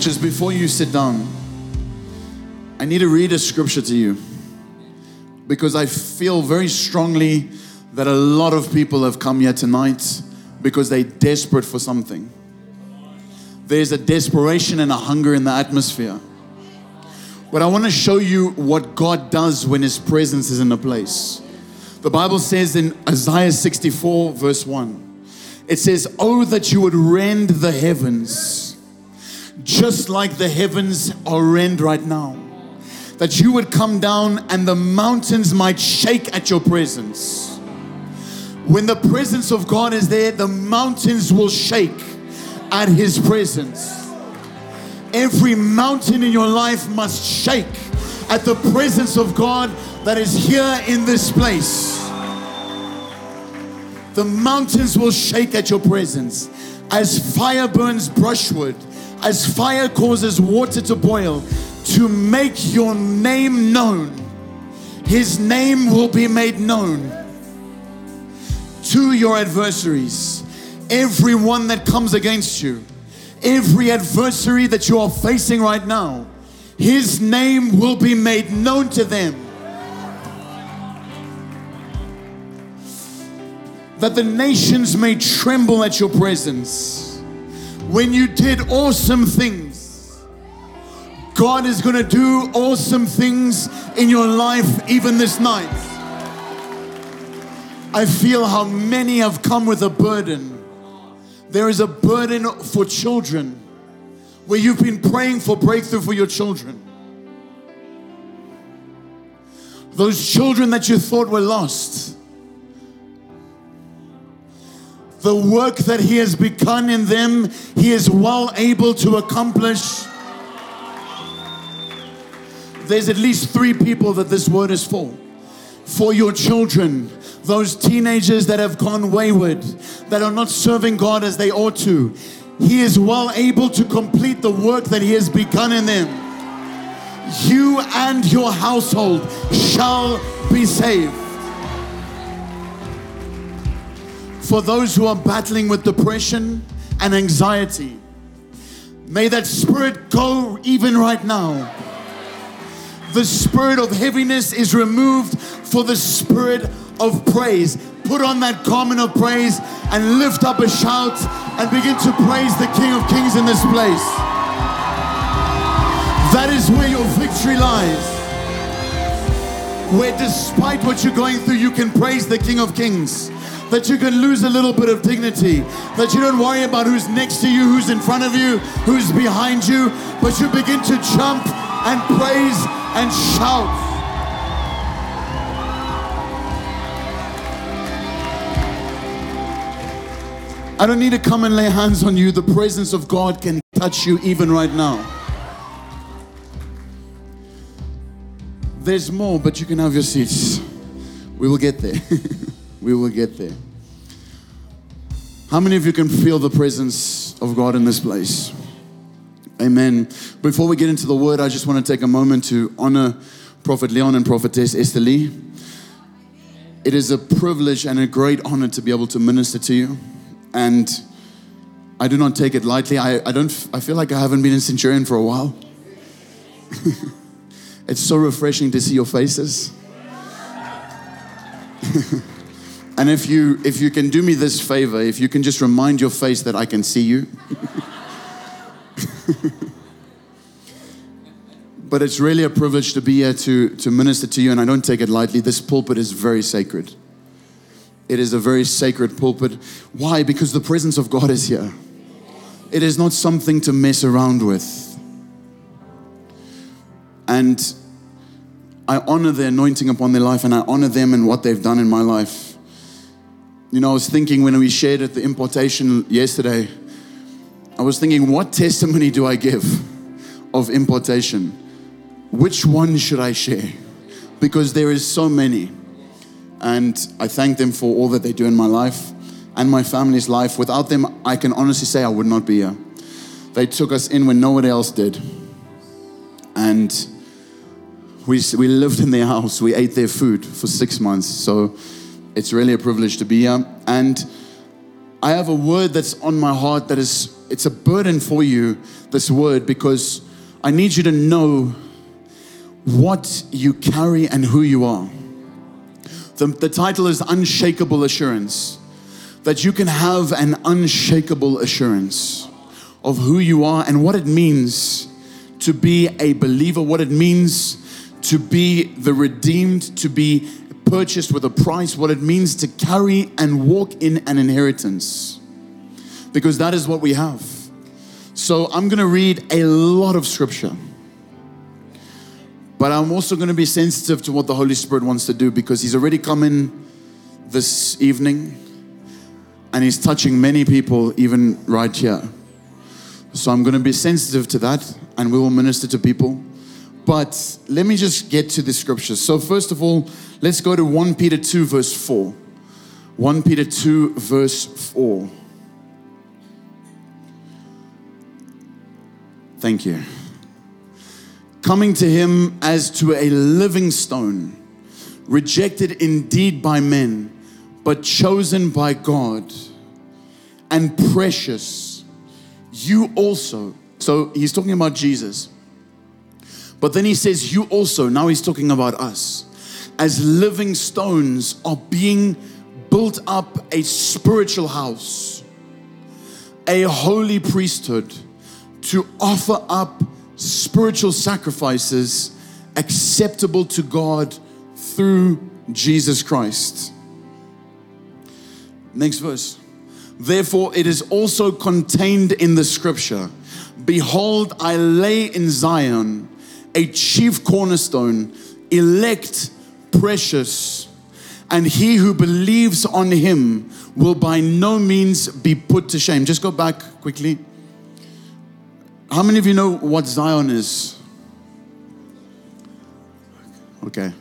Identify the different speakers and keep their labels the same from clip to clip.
Speaker 1: just before you sit down, I need to read a scripture to you because I feel very strongly that a lot of people have come here tonight because they're desperate for something. There's a desperation and a hunger in the atmosphere. But I want to show you what God does when His presence is in a place. The Bible says in Isaiah 64, verse 1, it says, Oh, that you would rend the heavens, just like the heavens are rend right now. That you would come down and the mountains might shake at your presence. When the presence of God is there, the mountains will shake at His presence. Every mountain in your life must shake at the presence of God that is here in this place. The mountains will shake at your presence. As fire burns brushwood, as fire causes water to boil, to make your name known, His name will be made known to your adversaries. Everyone that comes against you, every adversary that you are facing right now, His name will be made known to them. That the nations may tremble at your presence. When you did awesome things, God is going to do awesome things in your life even this night. I feel how many have come with a burden. There is a burden for children where you've been praying for breakthrough for your children. Those children that you thought were lost. The work that He has begun in them, He is well able to accomplish. There's at least three people that this word is for. For your children, those teenagers that have gone wayward, that are not serving God as they ought to. He is well able to complete the work that He has begun in them. You and your household shall be saved. For those who are battling with depression and anxiety, may that spirit go even right now. The spirit of heaviness is removed for the spirit of praise. Put on that garment of praise and lift up a shout and begin to praise the King of Kings in this place. That is where your victory lies. Where despite what you're going through, you can praise the King of Kings. That you can lose a little bit of dignity. That you don't worry about who's next to you, who's in front of you, who's behind you, but you begin to jump and praise and shout. I don't need to come and lay hands on you. The presence of God can touch you even right now. There's more, but you can have your seats. We will get there. we will get there. How many of you can feel the presence of God in this place? Amen. Before we get into the word, I just want to take a moment to honor Prophet Leon and Prophetess Esther Lee. It is a privilege and a great honor to be able to minister to you and I do not take it lightly. I, I don't. I feel like I haven't been in Centurion for a while. it's so refreshing to see your faces. and if you if you can do me this favor, if you can just remind your face that I can see you. but it's really a privilege to be here to, to minister to you, and I don't take it lightly. This pulpit is very sacred. It is a very sacred pulpit. Why? Because the presence of God is here. It is not something to mess around with. And I honor the anointing upon their life and I honor them and what they've done in my life. You know, I was thinking when we shared at the impartation yesterday, I was thinking, what testimony do I give of impartation? Which one should I share? Because there is so many. And I thank them for all that they do in my life and my family's life. Without them, I can honestly say I would not be here. They took us in when nobody else did. And we, we lived in their house. We ate their food for six months. So it's really a privilege to be here. And I have a word that's on my heart that is it's a burden for you, this word, because I need you to know what you carry and who you are. The, the title is Unshakable Assurance. That you can have an unshakable assurance of who you are and what it means to be a believer, what it means to be the redeemed, to be purchased with a price, what it means to carry and walk in an inheritance. Because that is what we have. So I'm going to read a lot of scripture. But I'm also going to be sensitive to what the Holy Spirit wants to do because He's already come in this evening and He's touching many people, even right here. So I'm going to be sensitive to that and we will minister to people. But let me just get to the scriptures. So, first of all, let's go to 1 Peter 2, verse 4. 1 Peter 2, verse 4. Thank you. Coming to him as to a living stone, rejected indeed by men, but chosen by God, and precious. You also. So he's talking about Jesus. But then he says, You also. Now he's talking about us. As living stones are being built up a spiritual house, a holy priesthood to offer up spiritual sacrifices acceptable to God through Jesus Christ. Next verse. Therefore, it is also contained in the scripture Behold, I lay in Zion a chief cornerstone, elect, precious, and he who believes on him will by no means be put to shame. Just go back quickly. How many of you know what Zion is? Okay.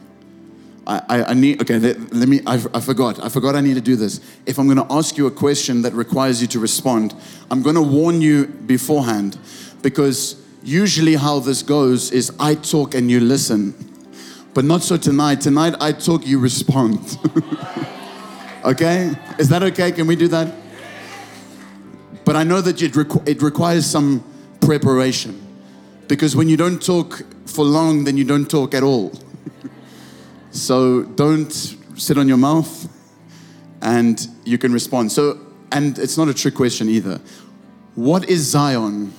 Speaker 1: I, I, need, okay, let, let me, I, I forgot. I forgot I need to do this. If I'm going to ask you a question that requires you to respond, I'm going to warn you beforehand because usually how this goes is I talk and you listen. But not so tonight. Tonight I talk, you respond. okay? Is that okay? Can we do that? But I know that it, requ- it requires some preparation. Because when you don't talk for long, then you don't talk at all. so don't sit on your mouth and you can respond. So, and it's not a trick question either. What is Zion?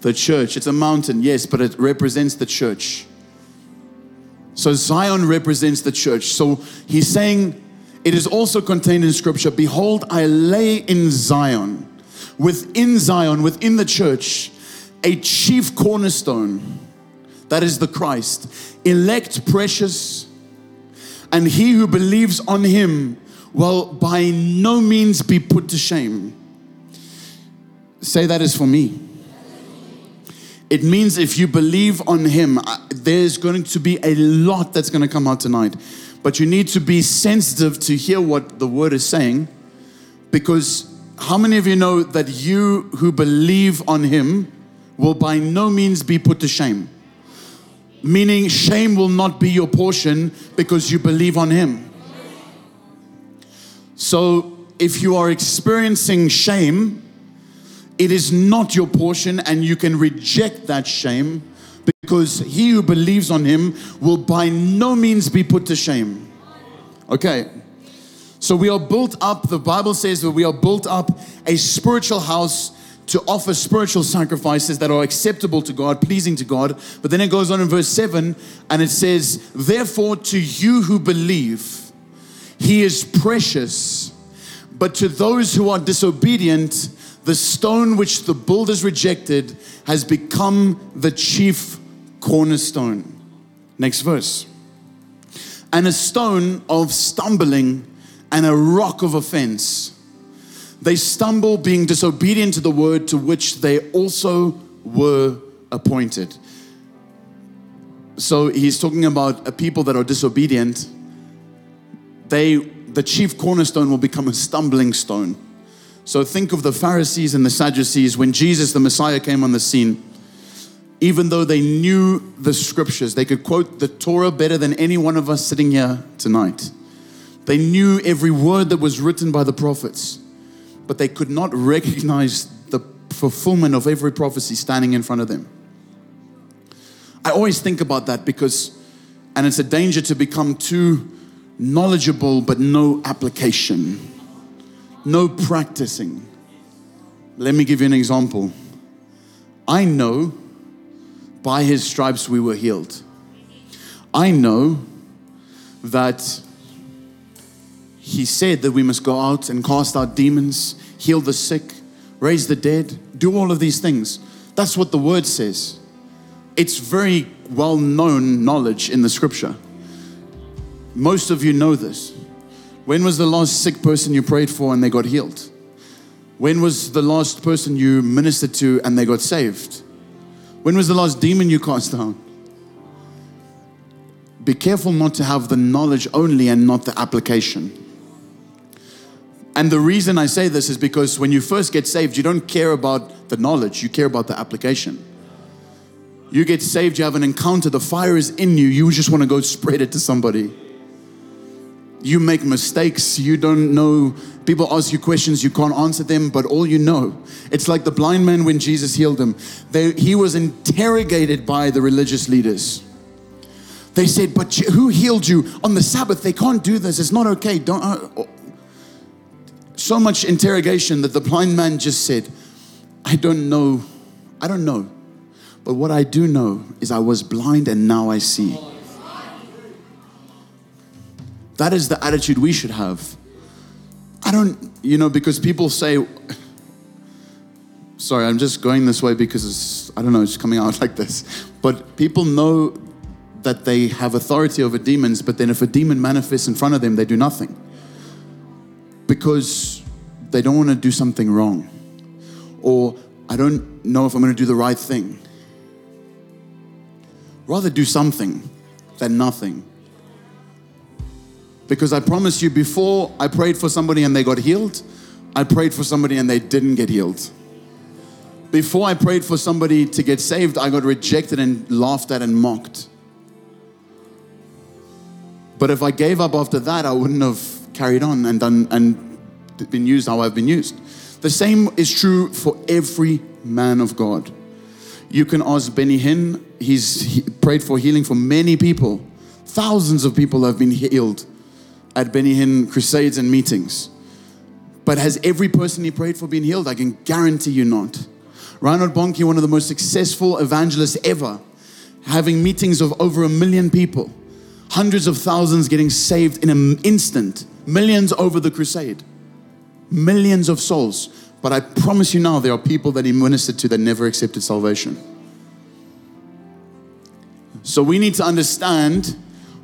Speaker 1: The church. It's a mountain, yes, but it represents the church. So Zion represents the church. So he's saying, it is also contained in scripture Behold, I lay in Zion within Zion, within the church, a chief cornerstone. That is the Christ, elect, precious, and he who believes on him will by no means be put to shame. Say that is for me. It means if you believe on him, uh, there's going to be a lot that's going to come out tonight. But you need to be sensitive to hear what the word is saying because how many of you know that you who believe on him will by no means be put to shame? Meaning, shame will not be your portion because you believe on him. So, if you are experiencing shame, it is not your portion, and you can reject that shame because he who believes on him will by no means be put to shame. Okay, so we are built up, the Bible says that we are built up a spiritual house to offer spiritual sacrifices that are acceptable to God, pleasing to God. But then it goes on in verse 7 and it says, Therefore, to you who believe, he is precious. But to those who are disobedient, the stone which the builders rejected has become the chief cornerstone. Next verse. And a stone of stumbling and a rock of offense. They stumble, being disobedient to the word to which they also were appointed. So he's talking about a people that are disobedient. They, the chief cornerstone, will become a stumbling stone. So think of the Pharisees and the Sadducees when Jesus, the Messiah, came on the scene. Even though they knew the scriptures, they could quote the Torah better than any one of us sitting here tonight. They knew every word that was written by the prophets. but they could not recognize the fulfillment of every prophecy standing in front of them. I always think about that because, and it's a danger to become too knowledgeable but no application, no practicing. Let me give you an example. I know by his stripes we were healed. I know that he said that we must go out and cast out demons, heal the sick, raise the dead, do all of these things. That's what the word says. It's very well known knowledge in the scripture. Most of you know this. When was the last sick person you prayed for and they got healed? When was the last person you ministered to and they got saved? When was the last demon you cast out? Be careful not to have the knowledge only and not the application. And the reason I say this is because when you first get saved, you don't care about the knowledge, you care about the application. You get saved, you have an encounter, the fire is in you, you just want to go spread it to somebody. You make mistakes, you don't know. People ask you questions, you can't answer them, but all you know. It's like the blind man when Jesus healed him. They, he was interrogated by the religious leaders. They said, But who healed you on the Sabbath? They can't do this. It's not okay. Don't. Uh, so much interrogation that the blind man just said, I don't know. I don't know. But what I do know is I was blind and now I see. That is the attitude we should have. I don't, you know, because people say, sorry, I'm just going this way because it's, I don't know, it's coming out like this. But people know that they have authority over demons, but then if a demon manifests in front of them, they do nothing because they don't want to do something wrong. Or I don't know if I'm going to do the right thing. Rather do something than nothing. Because I promise you, before I prayed for somebody and they got healed, I prayed for somebody and they didn't get healed. Before I prayed for somebody to get saved, I got rejected and laughed at and mocked. But if I gave up after that, I wouldn't have carried on and done and been used how I've been used. The same is true for every man of God. You can ask Benny Hinn, he's he prayed for healing for many people. Thousands of people have been healed at Benny Hinn crusades and meetings. But has every person he prayed for been healed? I can guarantee you not. Reinhard Bonnke, one of the most successful evangelists ever, having meetings of over a million people hundreds of thousands getting saved in an instant, millions over the crusade, millions of souls. But I promise you now, there are people that he ministered to that never accepted salvation. So we need to understand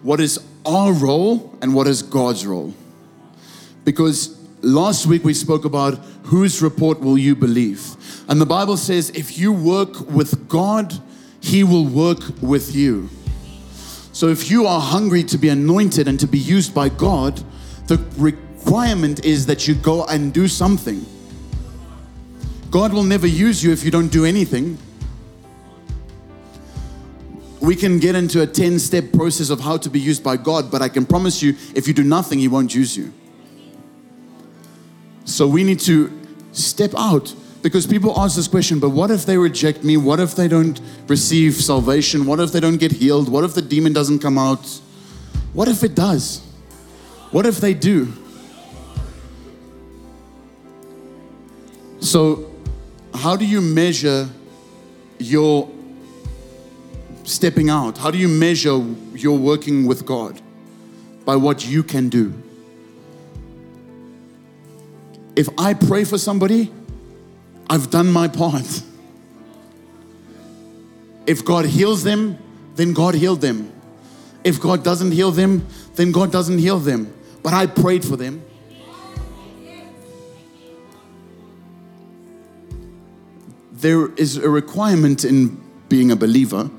Speaker 1: what is our role and what is God's role. Because last week we spoke about whose report will you believe? And the Bible says if you work with God, he will work with you. So if you are hungry to be anointed and to be used by God, the requirement is that you go and do something. God will never use you if you don't do anything. We can get into a 10 step process of how to be used by God, but I can promise you, if you do nothing, He won't use you. So we need to step out because people ask this question, but what if they reject me? What if they don't receive salvation? What if they don't get healed? What if the demon doesn't come out? What if it does? What if they do? So, how do you measure your stepping out? How do you measure your working with God? By what you can do. If I pray for somebody, I've done my part. If God heals them, then God healed them. If God doesn't heal them, then God doesn't heal them. But I prayed for them. There is a requirement in being a believer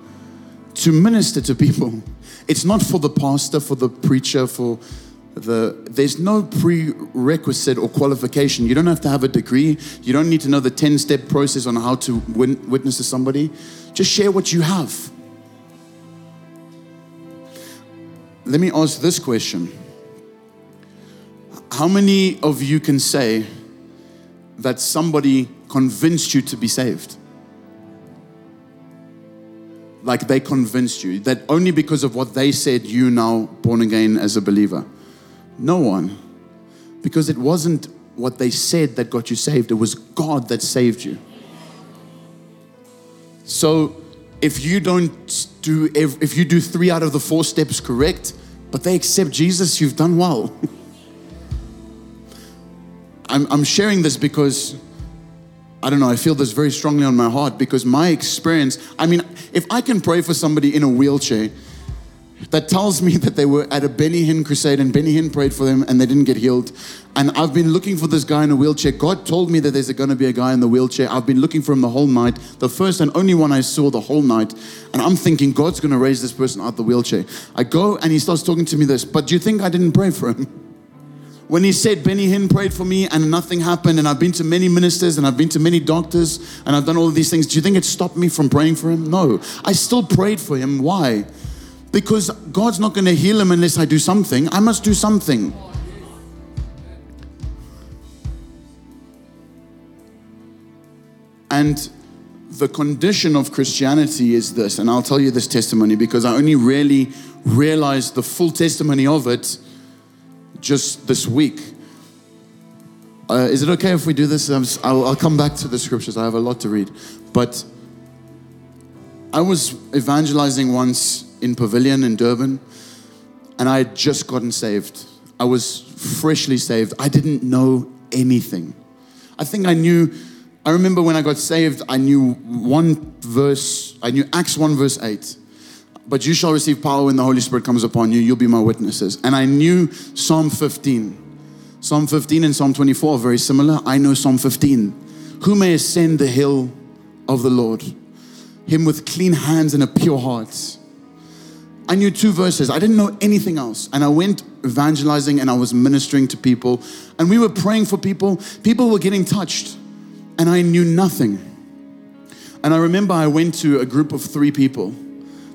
Speaker 1: to minister to people. It's not for the pastor, for the preacher, for the there's no prerequisite or qualification. You don't have to have a degree. You don't need to know the 10 step process on how to win, witness to somebody. Just share what you have. Let me ask this question How many of you can say that somebody convinced you to be saved. Like they convinced you that only because of what they said, you now born again as a believer. No one. Because it wasn't what they said that got you saved, it was God that saved you. So if you don't do if you do 3 out of the 4 steps correct, but they accept Jesus, you've done well. I'm, I'm sharing this because I don't know, I feel this very strongly on my heart because my experience, I mean, if I can pray for somebody in a wheelchair that tells me that they were at a Benny Hinn crusade and Benny Hinn prayed for them and they didn't get healed, and I've been looking for this guy in a wheelchair. God told me that there's going to be a guy in the wheelchair. I've been looking for him the whole night, the first and only one I saw the whole night, and I'm thinking God's going to raise this person out of the wheelchair. I go and he starts talking to me this, but do you think I didn't pray for him? When he said Benny Hinn prayed for me and nothing happened, and I've been to many ministers and I've been to many doctors and I've done all these things, do you think it stopped me from praying for him? No. I still prayed for him. Why? Because God's not going to heal him unless I do something. I must do something. And the condition of Christianity is this, and I'll tell you this testimony because I only really realized the full testimony of it just this week. Uh, is it okay if we do this? I'll, I'll come back to the scriptures. I have a lot to read. But I was evangelizing once in Pavilion in Durban, and I had just gotten saved. I was freshly saved. I didn't know anything. I think I knew, I remember when I got saved, I knew one verse, I knew Acts 1, verse 8 but you shall receive power when the Holy Spirit comes upon you. You'll be my witnesses. And I knew Psalm 15. Psalm 15 and Psalm 24 are very similar. I know Psalm 15. Who may ascend the hill of the Lord? Him with clean hands and a pure heart. I knew two verses. I didn't know anything else. And I went evangelizing and I was ministering to people. And we were praying for people. People were getting touched. And I knew nothing. And I remember I went to a group of three people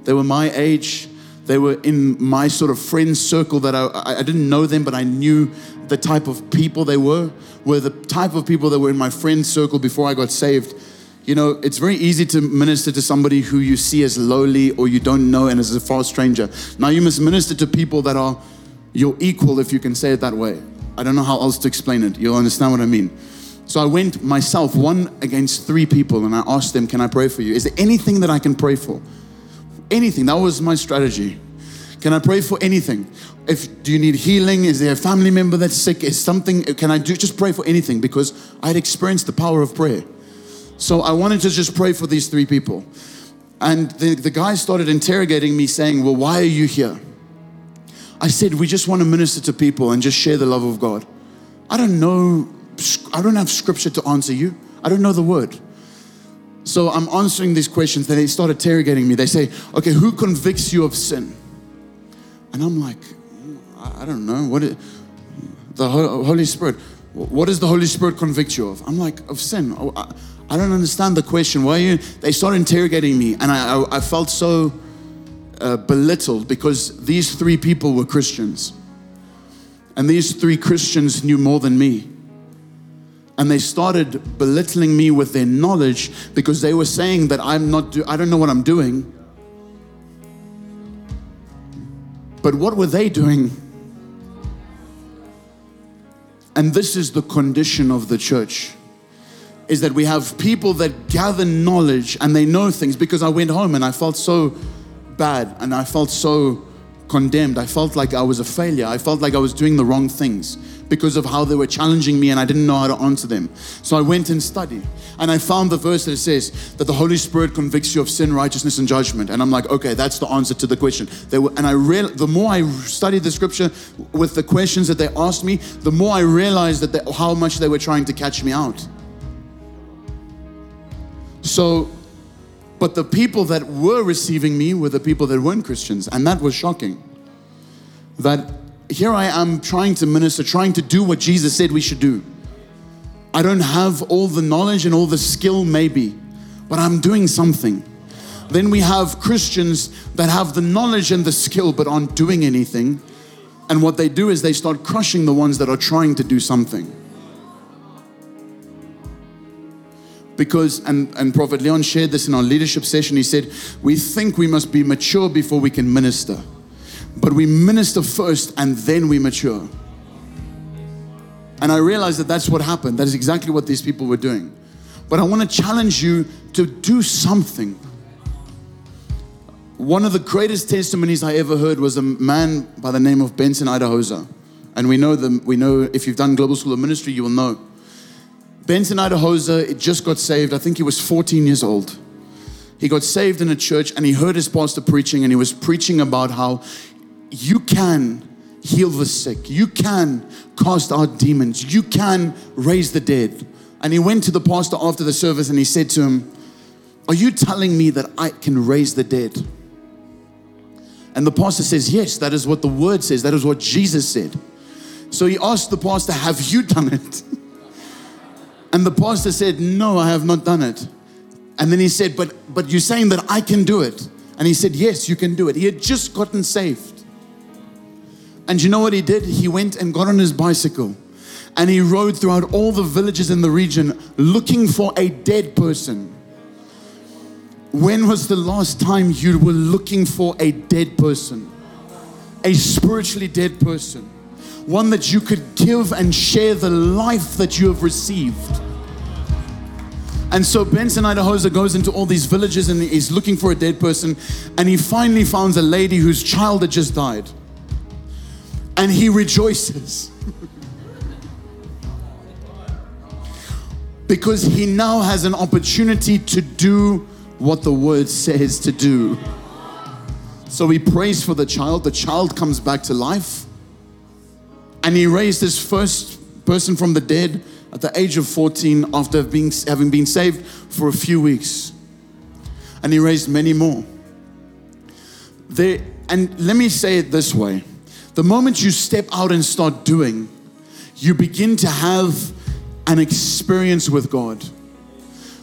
Speaker 1: they were my age. They were in my sort of friend circle that I, I didn't know them, but I knew the type of people they were, were the type of people that were in my friend circle before I got saved. You know, it's very easy to minister to somebody who you see as lowly or you don't know and as a far stranger. Now, you must minister to people that are your equal, if you can say it that way. I don't know how else to explain it. You'll understand what I mean. So I went myself, one against three people, and I asked them, Can I pray for you? Is there anything that I can pray for? Anything. That was my strategy. Can I pray for anything? If do you need healing? Is there a family member that's sick? Is something? Can I do just pray for anything? Because I had experienced the power of prayer. So I wanted to just pray for these three people. And the, the guy started interrogating me, saying, Well, why are you here? I said, We just want to minister to people and just share the love of God. I don't know, I don't have scripture to answer you. I don't know the word. So I'm answering these questions. Then they start interrogating me. They say, okay, who convicts you of sin? And I'm like, I don't know. What is, the Holy Spirit. What does the Holy Spirit convict you of? I'm like, of sin. Oh, I don't understand the question. Why are you? They start interrogating me, and I, I, I felt so uh, belittled because these three people were Christians, and these three Christians knew more than me and they started belittling me with their knowledge because they were saying that I'm not do- I don't know what I'm doing. But what were they doing? And this is the condition of the church is that we have people that gather knowledge and they know things because I went home and I felt so bad and I felt so condemned. I felt like I was a failure. I felt like I was doing the wrong things because of how they were challenging me and I didn't know how to answer them. So I went and studied and I found the verse that says that the Holy Spirit convicts you of sin, righteousness, and judgment. And I'm like, okay, that's the answer to the question. They were, and I real, the more I studied the scripture with the questions that they asked me, the more I realized that they, how much they were trying to catch me out. So, but the people that were receiving me were the people that weren't Christians, and that was shocking. That here I am trying to minister, trying to do what Jesus said we should do. I don't have all the knowledge and all the skill, maybe, but I'm doing something. Then we have Christians that have the knowledge and the skill but aren't doing anything. And what they do is they start crushing the ones that are trying to do something. Because, and, and Prophet Leon shared this in our leadership session. He said, We think we must be mature before we can minister. But we minister first and then we mature. And I realized that that's what happened. That is exactly what these people were doing. But I want to challenge you to do something. One of the greatest testimonies I ever heard was a man by the name of Benson Idahosa. And we know them, we know if you've done Global School of Ministry, you will know. Benson Idahosa it just got saved. I think he was 14 years old. He got saved in a church and he heard his pastor preaching, and he was preaching about how you can heal the sick, you can cast out demons, you can raise the dead. And he went to the pastor after the service and he said to him, Are you telling me that I can raise the dead? And the pastor says, Yes, that is what the word says, that is what Jesus said. So he asked the pastor, Have you done it? And the pastor said, No, I have not done it. And then he said, But but you're saying that I can do it. And he said, Yes, you can do it. He had just gotten saved. And you know what he did? He went and got on his bicycle and he rode throughout all the villages in the region looking for a dead person. When was the last time you were looking for a dead person? A spiritually dead person. One that you could give and share the life that you have received. And so Benson Idahosa goes into all these villages and he's looking for a dead person. And he finally finds a lady whose child had just died. And he rejoices. because he now has an opportunity to do what the word says to do. So he prays for the child. The child comes back to life. And he raised his first person from the dead at the age of 14 after being, having been saved for a few weeks. And he raised many more. There, and let me say it this way the moment you step out and start doing, you begin to have an experience with God.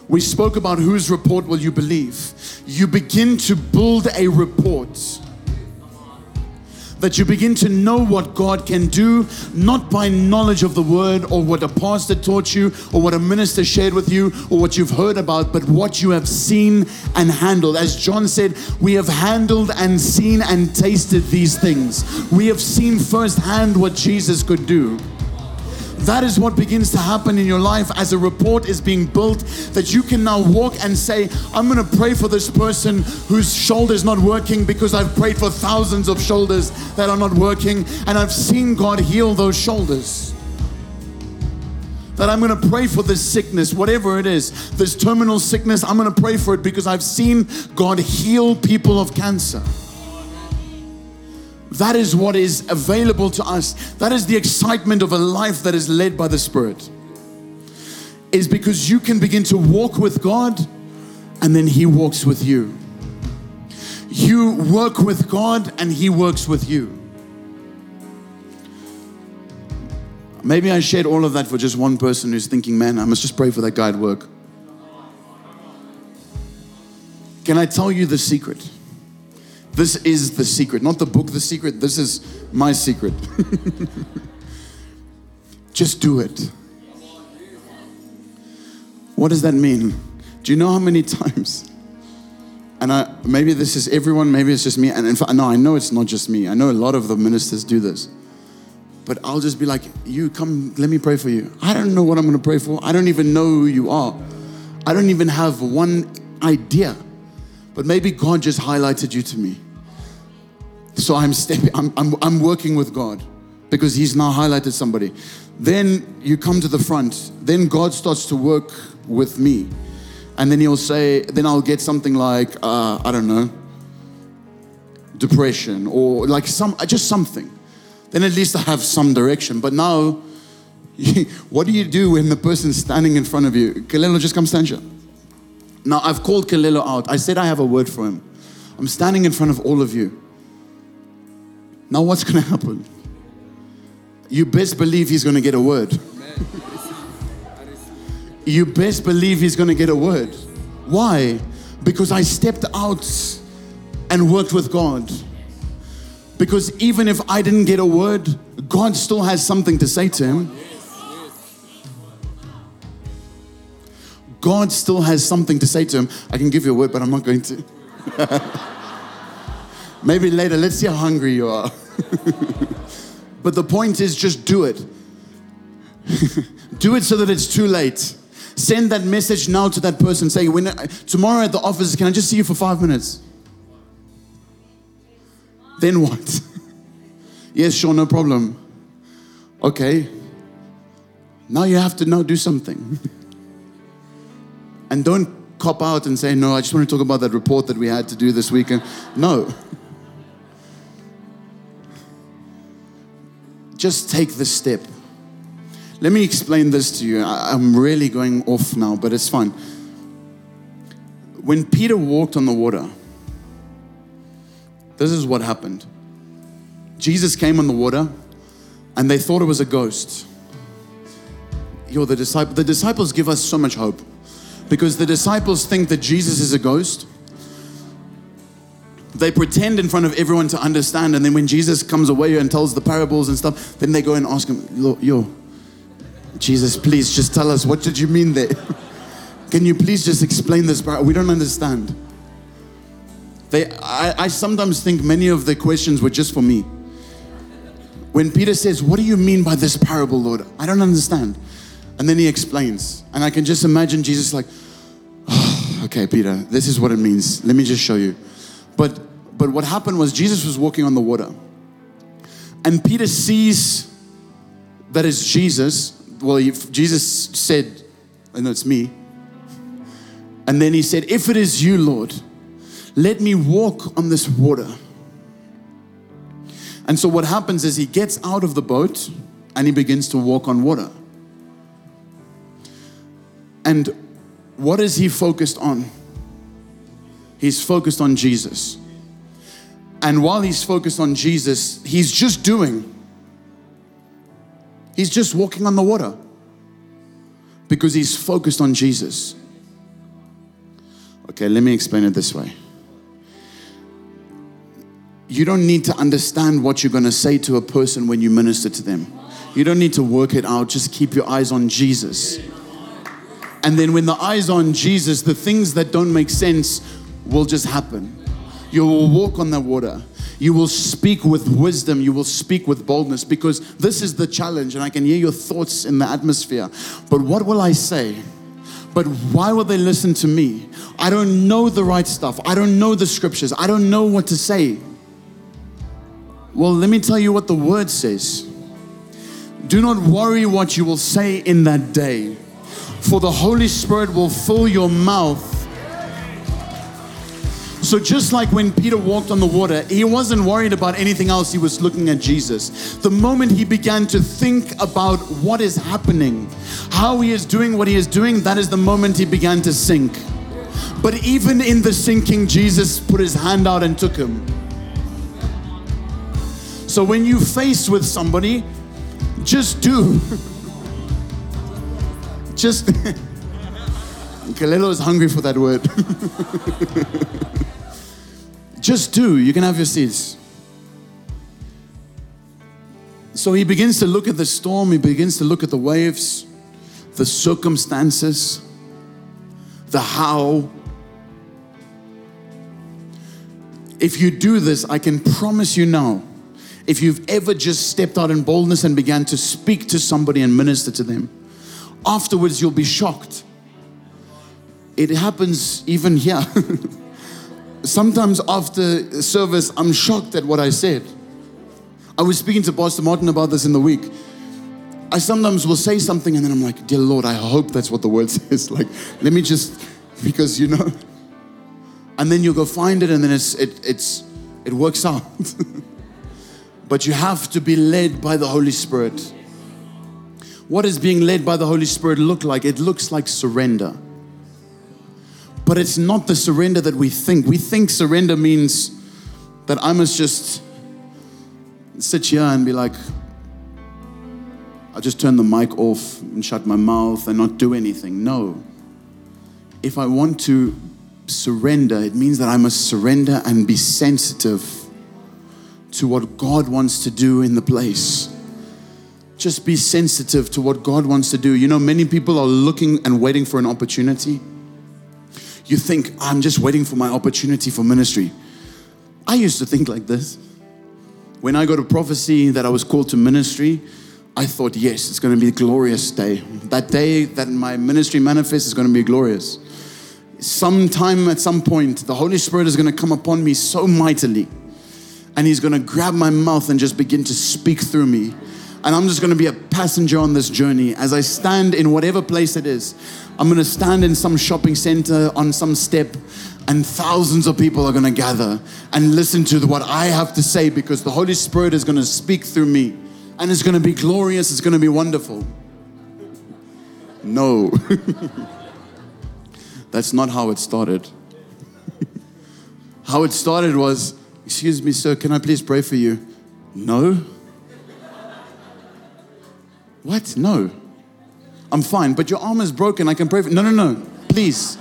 Speaker 1: We spoke about whose report will you believe. You begin to build a report that you begin to know what God can do, not by knowledge of the word or what a pastor taught you or what a minister shared with you or what you've heard about, but what you have seen and handled. As John said, we have handled and seen and tasted these things. We have seen firsthand what Jesus could do. That is what begins to happen in your life as a report is being built that you can now walk and say, I'm going to pray for this person whose shoulder is not working because I've prayed for thousands of shoulders that are not working and I've seen God heal those shoulders. That I'm going to pray for this sickness, whatever it is, this terminal sickness, I'm going to pray for it because I've seen God heal people of cancer. That is what is available to us. That is the excitement of a life that is led by the Spirit. Is because you can begin to walk with God and then He walks with you. You work with God and He works with you. Maybe I shared all of that for just one person who's thinking, man, I must just pray for that guy at work. Can I tell you the secret? This is the secret, not the book, the secret. This is my secret. Just do it. What does that mean? Do you know how many times? And I, maybe this is everyone, maybe it's just me. And in fact, no, I know it's not just me. I know a lot of the ministers do this. But I'll just be like, you come, let me pray for you. I don't know what I'm going to pray for. I don't even know who you are. I don't even have one idea. But maybe God just highlighted you to me. So I'm stepping, I'm, I'm, I'm working with God because He's now highlighted somebody. Then you come to the front. Then God starts to work with me. And then He'll say, then I'll get something like, uh, I don't know, depression or like some, just something. Then at least I have some direction. But now, what do you do when the person's standing in front of you? Kalelo, just come stand here. Now, I've called Kalelo out. I said I have a word for him. I'm standing in front of all of you. Now, what's going to happen? You best believe he's going to get a word. you best believe he's going to get a word. Why? Because I stepped out and worked with God. Because even if I didn't get a word, God still has something to say to him. God still has something to say to him. I can give you a word, but I'm not going to. Maybe later, let's see how hungry you are. but the point is just do it. do it so that it's too late. Send that message now to that person. Say, when, tomorrow at the office, can I just see you for five minutes? Then what? yes, sure, no problem. Okay. Now you have to now do something. And don't cop out and say, no, I just want to talk about that report that we had to do this weekend. No. Just take the step. Let me explain this to you. I, am really going off now, but it's fine. When Peter walked on the water, this is what happened. Jesus came on the water, and they thought it was a ghost. Yo, the, disciple, the disciples give us so much hope because the disciples think that Jesus is a ghost. They pretend in front of everyone to understand, and then when Jesus comes away and tells the parables and stuff, then they go and ask him, Yo, Jesus, please just tell us what did you mean there? Can you please just explain this parable? We don't understand. They, I, I sometimes think many of the questions were just for me. When Peter says, What do you mean by this parable, Lord? I don't understand. And then he explains. And I can just imagine Jesus like, oh, okay, Peter, this is what it means. Let me just show you. But but what happened was Jesus was walking on the water. And Peter sees that it's Jesus. Well, Jesus said, I know it's me. And then he said, If it is you, Lord, let me walk on this water. And so what happens is he gets out of the boat and he begins to walk on water. And what is he focused on? He's focused on Jesus. And while he's focused on Jesus, he's just doing. He's just walking on the water because he's focused on Jesus. Okay, let me explain it this way. You don't need to understand what you're going to say to a person when you minister to them. You don't need to work it out. Just keep your eyes on Jesus. And then when the eyes on Jesus, the things that don't make sense will just happen. You will walk on the water. You will speak with wisdom. You will speak with boldness because this is the challenge, and I can hear your thoughts in the atmosphere. But what will I say? But why will they listen to me? I don't know the right stuff. I don't know the scriptures. I don't know what to say. Well, let me tell you what the word says. Do not worry what you will say in that day for the Holy Spirit will fill your mouth. So, just like when Peter walked on the water, he wasn't worried about anything else. He was looking at Jesus. The moment he began to think about what is happening, how he is doing what he is doing, that is the moment he began to sink. But even in the sinking, Jesus put his hand out and took him. So, when you face with somebody, just do. Just Kalelo is hungry for that word. Just do. You can have your seats. So he begins to look at the storm, he begins to look at the waves, the circumstances, the how. If you do this, I can promise you now, if you've ever just stepped out in boldness and began to speak to somebody and minister to them, afterwards you'll be shocked. It happens even here. Sometimes after service, I'm shocked at what I said. I was speaking to Pastor Martin about this in the week. I sometimes will say something and then I'm like, Dear Lord, I hope that's what the word says. Like, let me just, because you know. And then you go find it and then it's, it, it's, it works out. but you have to be led by the Holy Spirit. What does being led by the Holy Spirit look like? It looks like surrender. But it's not the surrender that we think. We think surrender means that I must just sit here and be like, I'll just turn the mic off and shut my mouth and not do anything. No. If I want to surrender, it means that I must surrender and be sensitive to what God wants to do in the place. Just be sensitive to what God wants to do. You know, many people are looking and waiting for an opportunity. You think, I'm just waiting for my opportunity for ministry. I used to think like this. When I got a prophecy that I was called to ministry, I thought, yes, it's going to be a glorious day. That day that my ministry manifests is going to be glorious. Sometime at some point, the Holy Spirit is going to come upon me so mightily, and He's going to grab my mouth and just begin to speak through me. And I'm just going to be a passenger on this journey as I stand in whatever place it is. I'm going to stand in some shopping center on some step, and thousands of people are going to gather and listen to what I have to say because the Holy Spirit is going to speak through me. And it's going to be glorious, it's going to be wonderful. No. That's not how it started. how it started was, Excuse me, sir, can I please pray for you? No. What? No. I'm fine, but your arm is broken. I can pray for No, no, no. Please.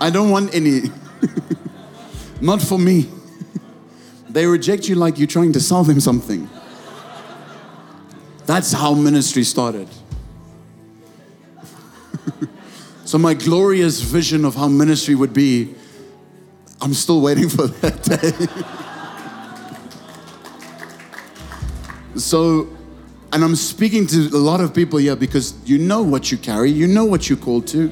Speaker 1: I don't want any. Not for me. they reject you like you're trying to sell them something. That's how ministry started. so, my glorious vision of how ministry would be, I'm still waiting for that day. so, and I'm speaking to a lot of people here because you know what you carry, you know what you're called to.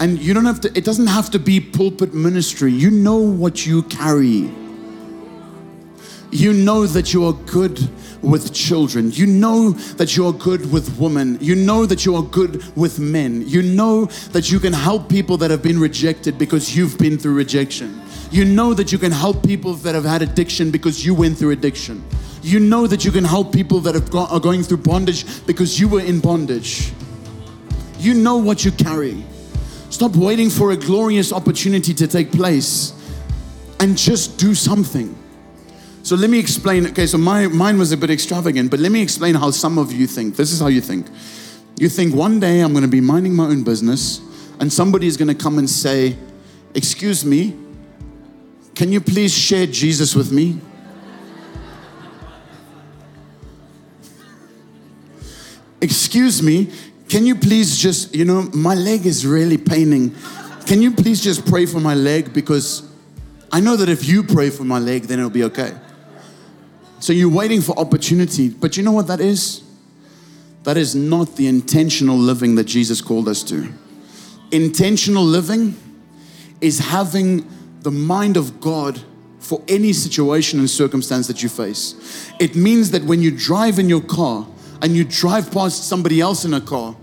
Speaker 1: And you don't have to, it doesn't have to be pulpit ministry. You know what you carry. You know that you are good with children. You know that you are good with women. You know that you are good with men. You know that you can help people that have been rejected because you've been through rejection. You know that you can help people that have had addiction because you went through addiction. You know that you can help people that are going through bondage because you were in bondage. You know what you carry. Stop waiting for a glorious opportunity to take place and just do something. So let me explain. Okay, so my mine was a bit extravagant, but let me explain how some of you think. This is how you think. You think one day I'm going to be minding my own business and somebody is going to come and say, "Excuse me, can you please share Jesus with me?" Excuse me, can you please just, you know, my leg is really paining. Can you please just pray for my leg? Because I know that if you pray for my leg, then it'll be okay. So you're waiting for opportunity. But you know what that is? That is not the intentional living that Jesus called us to. Intentional living is having the mind of God for any situation and circumstance that you face. It means that when you drive in your car, and you drive past somebody else in a car,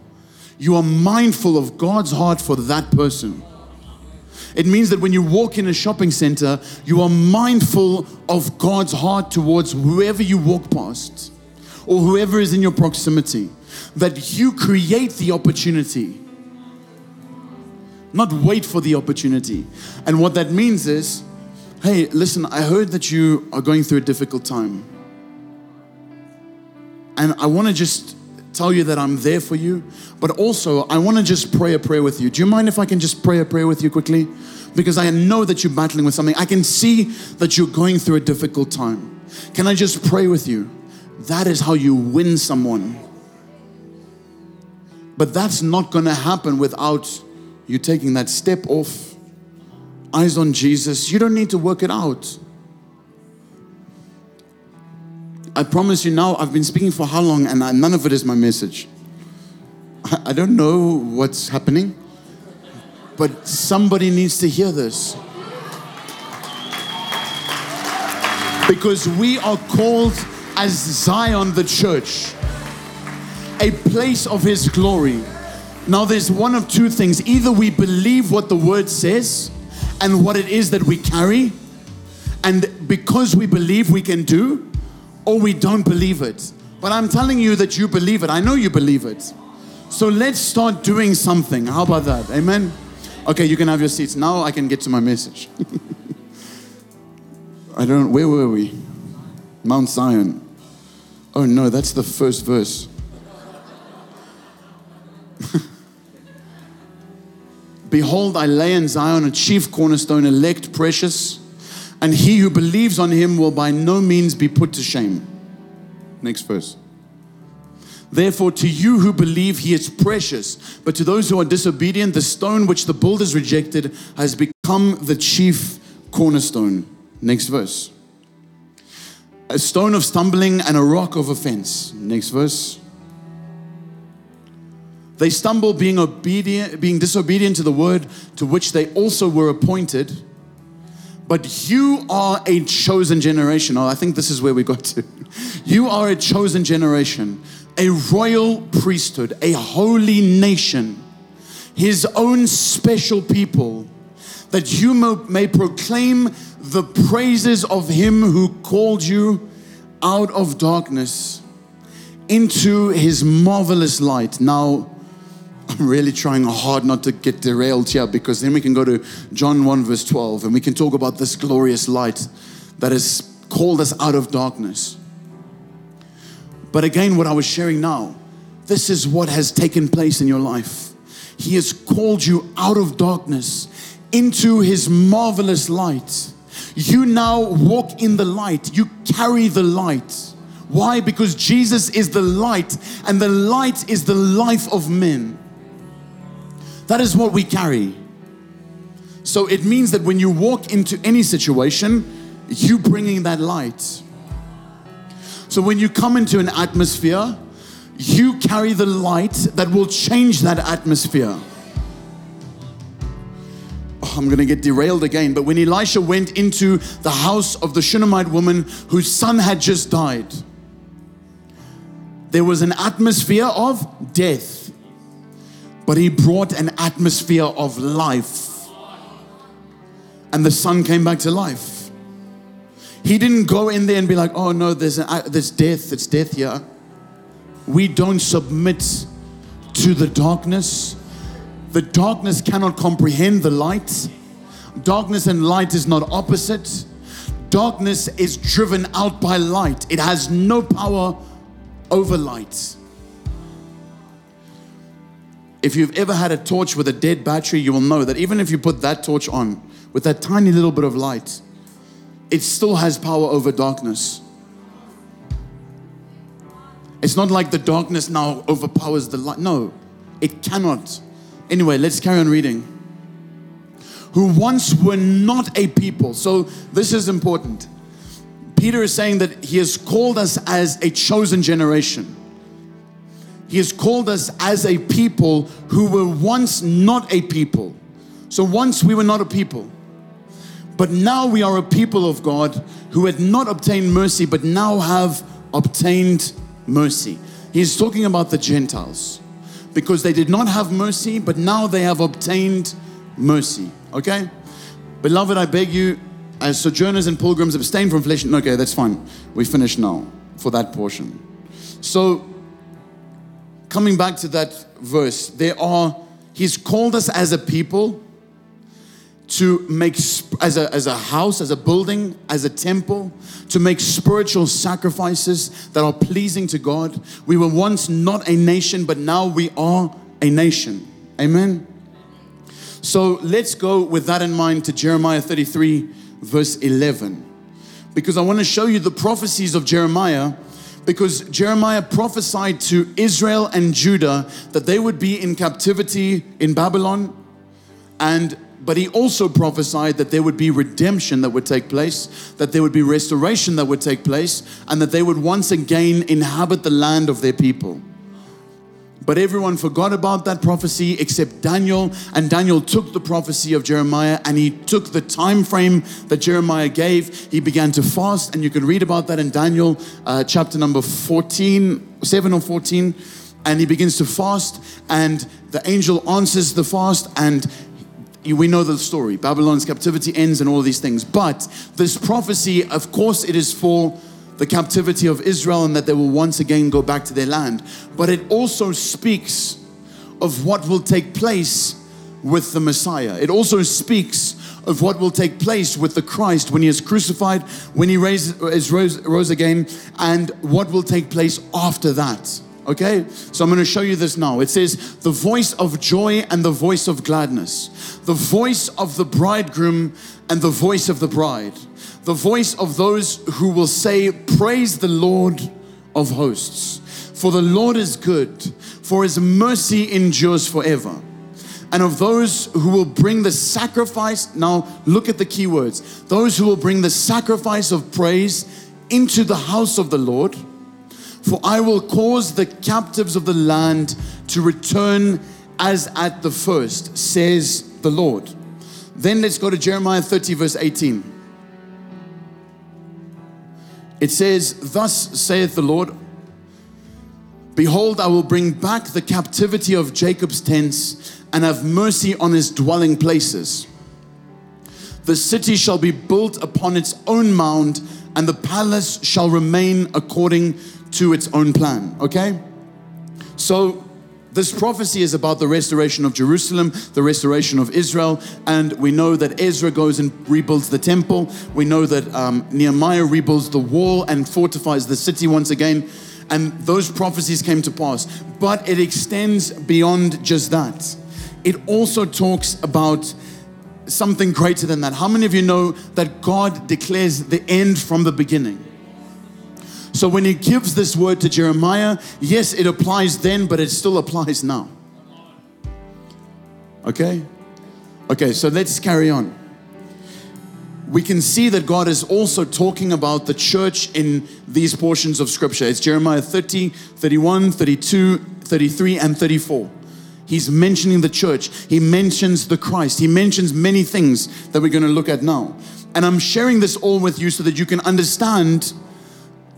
Speaker 1: you are mindful of God's heart for that person. It means that when you walk in a shopping center, you are mindful of God's heart towards whoever you walk past or whoever is in your proximity. That you create the opportunity, not wait for the opportunity. And what that means is hey, listen, I heard that you are going through a difficult time. And I want to just tell you that I'm there for you, but also I want to just pray a prayer with you. Do you mind if I can just pray a prayer with you quickly? Because I know that you're battling with something. I can see that you're going through a difficult time. Can I just pray with you? That is how you win someone. But that's not going to happen without you taking that step off, eyes on Jesus. You don't need to work it out. I promise you now, I've been speaking for how long and none of it is my message. I don't know what's happening, but somebody needs to hear this. Because we are called as Zion, the church, a place of His glory. Now, there's one of two things either we believe what the word says and what it is that we carry, and because we believe we can do, or we don't believe it. But I'm telling you that you believe it. I know you believe it. So let's start doing something. How about that? Amen. Okay, you can have your seats. Now I can get to my message. I don't where were we? Mount Zion. Oh no, that's the first verse. Behold, I lay in Zion a chief cornerstone, elect, precious and he who believes on him will by no means be put to shame. Next verse. Therefore, to you who believe, he is precious. But to those who are disobedient, the stone which the builders rejected has become the chief cornerstone. Next verse. A stone of stumbling and a rock of offense. Next verse. They stumble being obedient, being disobedient to the word to which they also were appointed. But you are a chosen generation. Oh, I think this is where we got to. You are a chosen generation, a royal priesthood, a holy nation, his own special people, that you may proclaim the praises of him who called you out of darkness into his marvelous light. Now, I'm really trying hard not to get derailed here because then we can go to John 1, verse 12, and we can talk about this glorious light that has called us out of darkness. But again, what I was sharing now, this is what has taken place in your life. He has called you out of darkness into His marvelous light. You now walk in the light, you carry the light. Why? Because Jesus is the light, and the light is the life of men. That is what we carry. So it means that when you walk into any situation, you bringing that light. So when you come into an atmosphere, you carry the light that will change that atmosphere. Oh, I'm going to get derailed again, but when Elisha went into the house of the Shunammite woman whose son had just died, there was an atmosphere of death but he brought an atmosphere of life. And the son came back to life. He didn't go in there and be like, oh no, there's, a, there's death, it's death here. We don't submit to the darkness. The darkness cannot comprehend the light. Darkness and light is not opposite. Darkness is driven out by light, it has no power over light. If you've ever had a torch with a dead battery, you will know that even if you put that torch on with that tiny little bit of light, it still has power over darkness. It's not like the darkness now overpowers the light. No, it cannot. Anyway, let's carry on reading. Who once were not a people. So, this is important. Peter is saying that he has called us as a chosen generation. He has called us as a people who were once not a people. So once we were not a people. But now we are a people of God who had not obtained mercy, but now have obtained mercy. He's talking about the Gentiles because they did not have mercy, but now they have obtained mercy. Okay? Beloved, I beg you, as sojourners and pilgrims, abstain from flesh. Okay, that's fine. We finish now for that portion. So, coming back to that verse, there are, He's called us as a people to make, as a, as a house, as a building, as a temple, to make spiritual sacrifices that are pleasing to God. We were once not a nation, but now we are a nation. Amen. So let's go with that in mind to Jeremiah 33, verse 11. Because I want to show you the prophecies of Jeremiah because Jeremiah prophesied to Israel and Judah that they would be in captivity in Babylon and but he also prophesied that there would be redemption that would take place, that there would be restoration that would take place, and that they would once again inhabit the land of their people. But everyone forgot about that prophecy except Daniel, and Daniel took the prophecy of Jeremiah and he took the time frame that Jeremiah gave. He began to fast, and you can read about that in Daniel uh, chapter number 14, 7 or 14. And he begins to fast, and the angel answers the fast, and we know the story. Babylon's captivity ends, and all these things. But this prophecy, of course, it is for the captivity of Israel and that they will once again go back to their land. But it also speaks of what will take place with the Messiah. It also speaks of what will take place with the Christ when he is crucified, when he raised, is rose, rose again, and what will take place after that. Okay? So I'm going to show you this now. It says, the voice of joy and the voice of gladness, the voice of the bridegroom and the voice of the bride the voice of those who will say, Praise the Lord of hosts. For the Lord is good, for his mercy endures forever. And of those who will bring the sacrifice, now look at the key words those who will bring the sacrifice of praise into the house of the Lord. For I will cause the captives of the land to return as at the first, says the Lord. Then let's go to Jeremiah 30, verse 18. It says, Thus saith the Lord, Behold, I will bring back the captivity of Jacob's tents and have mercy on his dwelling places. The city shall be built upon its own mound, and the palace shall remain according to its own plan. Okay? So, this prophecy is about the restoration of Jerusalem, the restoration of Israel, and we know that Ezra goes and rebuilds the temple. We know that um, Nehemiah rebuilds the wall and fortifies the city once again. And those prophecies came to pass. But it extends beyond just that. It also talks about something greater than that. How many of you know that God declares the end from the beginning? So when he gives this word to Jeremiah, yes, it applies then, but it still applies now. Okay? Okay, so let's carry on. We can see that God is also talking about the church in these portions of scripture. It's Jeremiah 30, 31, 32, 33, and 34. He's mentioning the church. He mentions the Christ. He mentions many things that we're going to look at now. And I'm sharing this all with you so that you can understand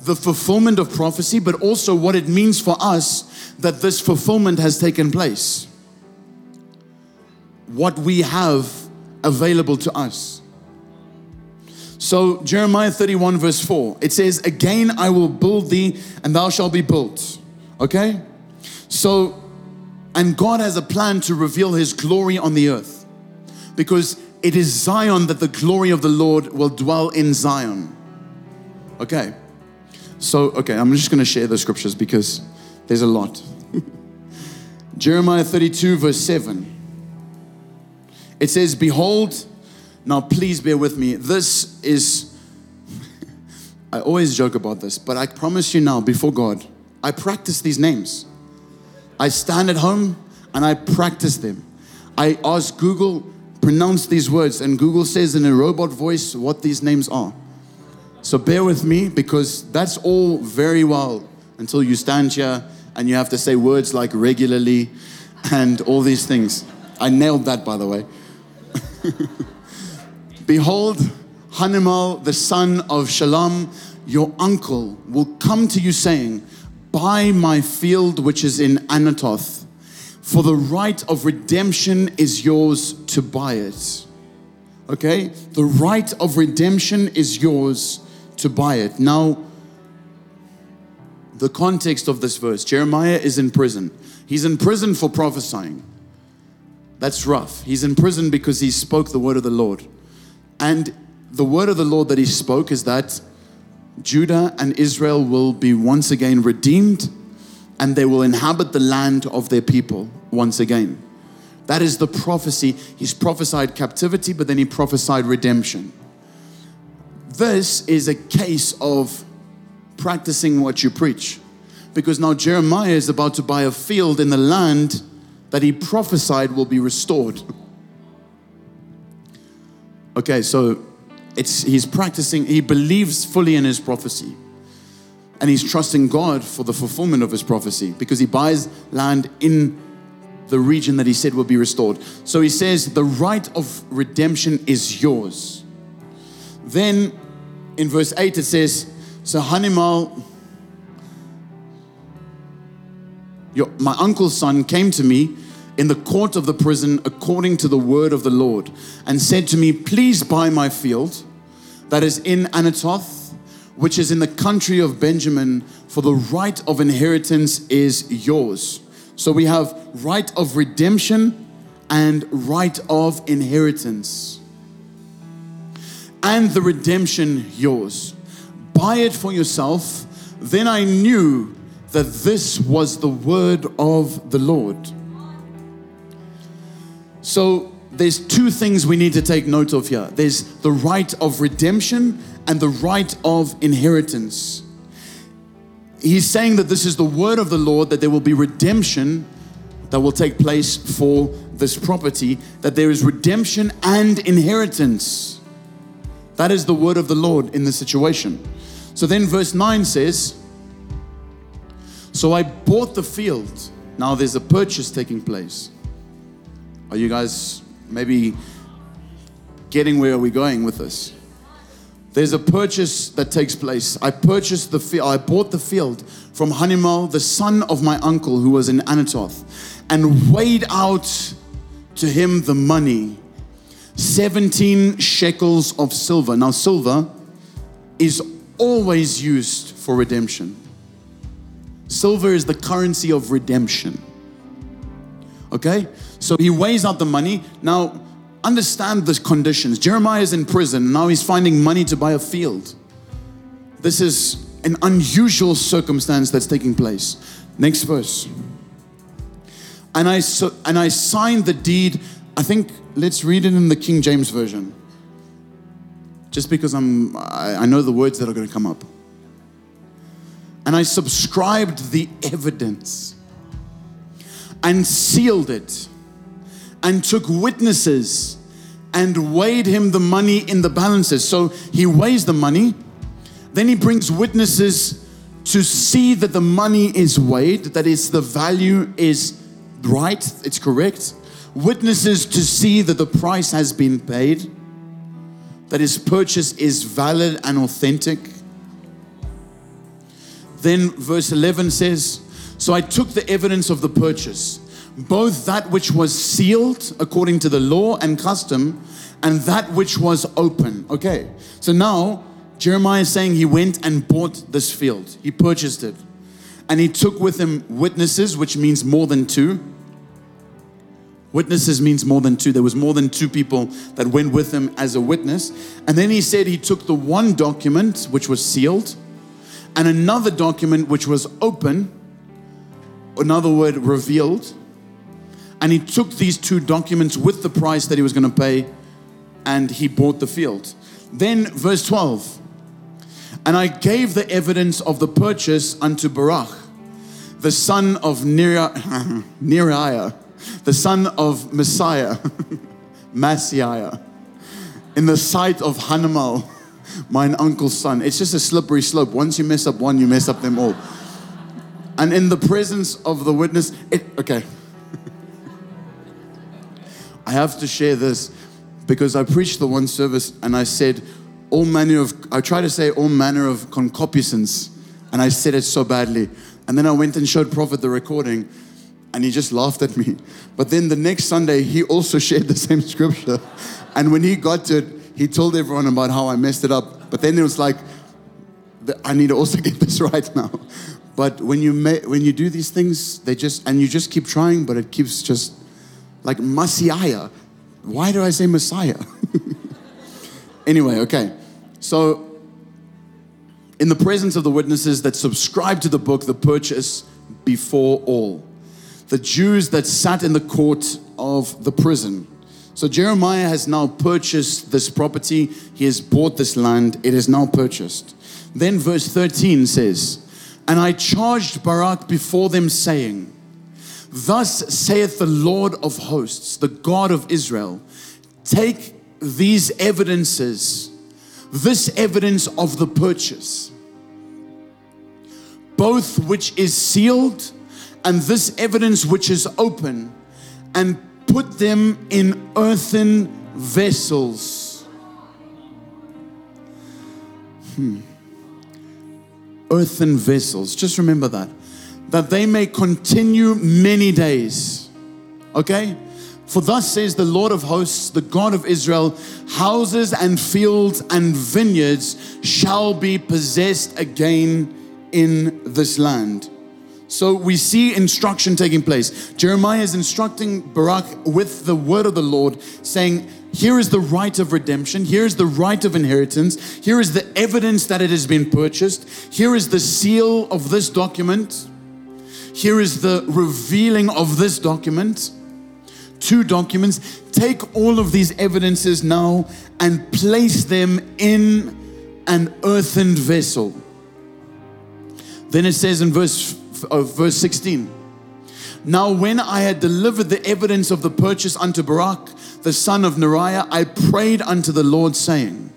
Speaker 1: the fulfillment of prophecy, but also what it means for us that this fulfillment has taken place. What we have available to us. So, Jeremiah 31, verse 4, it says, Again I will build thee, and thou shalt be built. Okay? So, and God has a plan to reveal his glory on the earth because it is Zion that the glory of the Lord will dwell in Zion. Okay. So, okay, I'm just going to share the scriptures because there's a lot. Jeremiah 32, verse 7. It says, Behold, now please bear with me. This is, I always joke about this, but I promise you now, before God, I practice these names. I stand at home and I practice them. I ask Google, pronounce these words, and Google says in a robot voice what these names are. So bear with me because that's all very well until you stand here and you have to say words like regularly and all these things. I nailed that, by the way. Behold, Hanamel, the son of Shallum, your uncle, will come to you saying, Buy my field which is in Anathoth, for the right of redemption is yours to buy it. Okay? The right of redemption is yours to buy it. Now, the context of this verse Jeremiah is in prison. He's in prison for prophesying. That's rough. He's in prison because he spoke the word of the Lord. And the word of the Lord that he spoke is that Judah and Israel will be once again redeemed and they will inhabit the land of their people once again. That is the prophecy. He's prophesied captivity, but then he prophesied redemption. This is a case of practicing what you preach. Because now Jeremiah is about to buy a field in the land that he prophesied will be restored. Okay, so it's he's practicing, he believes fully in his prophecy. And he's trusting God for the fulfillment of his prophecy because he buys land in the region that he said will be restored. So he says, The right of redemption is yours. Then in verse 8 it says, So Hanamel, your, my uncle's son, came to me in the court of the prison according to the word of the Lord and said to me, Please buy my field that is in Anathoth, which is in the country of Benjamin, for the right of inheritance is yours. So we have right of redemption and right of inheritance. And the redemption yours. Buy it for yourself. Then I knew that this was the word of the Lord. So there's two things we need to take note of here there's the right of redemption and the right of inheritance. he's saying that this is the word of the Lord, that there will be redemption that will take place for this property, that there is redemption and inheritance. That is the word of the Lord in the situation. So then, verse 9 says, So I bought the field. Now there's a purchase taking place. Are you guys maybe getting where are we going with this? There's a purchase that takes place. I purchased the field, I bought the field from Hanamel, the son of my uncle who was in Anathoth, and weighed out to him the money 17 shekels of silver. Now, silver is always used for redemption. Silver is the currency of redemption. Okay? So he weighs out the money. Now, understand the conditions. Jeremiah is in prison. Now he's finding money to buy a field. This is an unusual circumstance that's taking place. Next verse. And I so, and I signed the deed. I think let's read it in the King James version. Just because I'm I, I know the words that are going to come up. And I subscribed the evidence and sealed it and took witnesses and weighed him the money in the balances. So he weighs the money, then he brings witnesses to see that the money is weighed, that is, the value is right, it's correct. Witnesses to see that the price has been paid, that his purchase is valid and authentic. Then verse 11 says, So I took the evidence of the purchase both that which was sealed according to the law and custom and that which was open. Okay, so now Jeremiah is saying he went and bought this field, he purchased it, and he took with him witnesses, which means more than two. Witnesses means more than two. There was more than two people that went with him as a witness. And then he said he took the one document which was sealed and another document which was open, another word revealed, and he took these two documents with the price that he was going to pay and he bought the field. Then, verse 12 And I gave the evidence of the purchase unto Baruch, the son of Neriah, the son of Messiah, Messiah, in the sight of Hanamel, mine uncle's son. It's just a slippery slope. Once you mess up one, you mess up them all. And in the presence of the witness, it, okay. I have to share this because I preached the one service and I said all manner of, I tried to say all manner of concupiscence and I said it so badly. And then I went and showed Prophet the recording and he just laughed at me. But then the next Sunday, he also shared the same scripture. And when he got to it, he told everyone about how I messed it up. But then it was like, I need to also get this right now. But when you when you do these things, they just and you just keep trying, but it keeps just like Messiah. Why do I say Messiah? anyway, okay. So, in the presence of the witnesses that subscribed to the book, the purchase before all, the Jews that sat in the court of the prison. So, Jeremiah has now purchased this property, he has bought this land, it is now purchased. Then, verse 13 says, And I charged Baruch before them, saying, Thus saith the Lord of hosts, the God of Israel take these evidences, this evidence of the purchase, both which is sealed and this evidence which is open, and put them in earthen vessels. Hmm. Earthen vessels. Just remember that that they may continue many days. Okay? For thus says the Lord of hosts, the God of Israel, houses and fields and vineyards shall be possessed again in this land. So we see instruction taking place. Jeremiah is instructing Baruch with the word of the Lord, saying, Here is the right of redemption. Here is the right of inheritance. Here is the evidence that it has been purchased. Here is the seal of this document. Here is the revealing of this document. Two documents. Take all of these evidences now and place them in an earthen vessel. Then it says in verse, uh, verse 16 Now, when I had delivered the evidence of the purchase unto Baruch, the son of Neriah, I prayed unto the Lord, saying,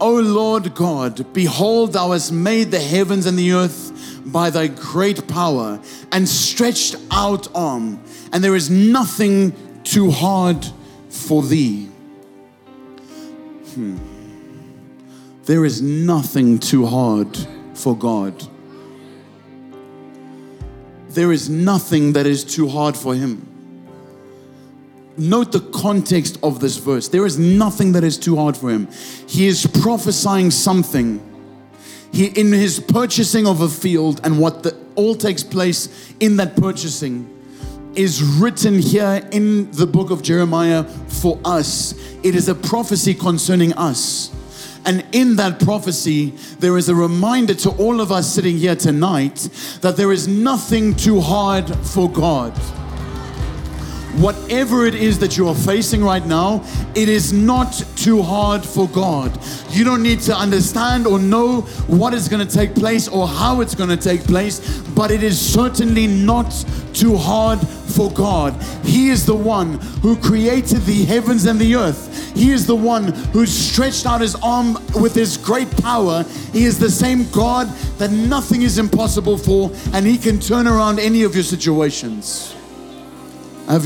Speaker 1: O Lord God, behold, thou hast made the heavens and the earth by thy great power and stretched out arm, and there is nothing too hard for thee. Hmm. There is nothing too hard for God. There is nothing that is too hard for Him. Note the context of this verse. There is nothing that is too hard for Him. He is prophesying something. He, in his purchasing of a field and what the, all takes place in that purchasing, is written here in the book of Jeremiah for us. It is a prophecy concerning us. And in that prophecy, there is a reminder to all of us sitting here tonight that there is nothing too hard for God. Whatever it is that you are facing right now, it is not too hard for God. You don't need to understand or know what is going to take place or how it's going to take place, but it is certainly not too hard for God. He is the one who created the heavens and the earth. He is the one who stretched out his arm with his great power. He is the same God that nothing is impossible for, and he can turn around any of your situations.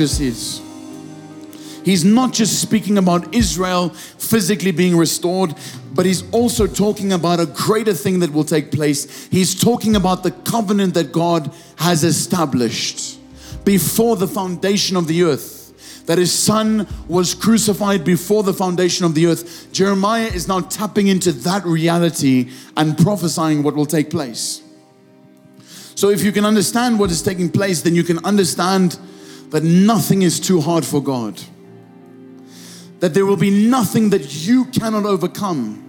Speaker 1: Seats. He's not just speaking about Israel physically being restored, but he's also talking about a greater thing that will take place. He's talking about the covenant that God has established before the foundation of the earth. That his son was crucified before the foundation of the earth. Jeremiah is now tapping into that reality and prophesying what will take place. So, if you can understand what is taking place, then you can understand that nothing is too hard for God. That there will be nothing that you cannot overcome.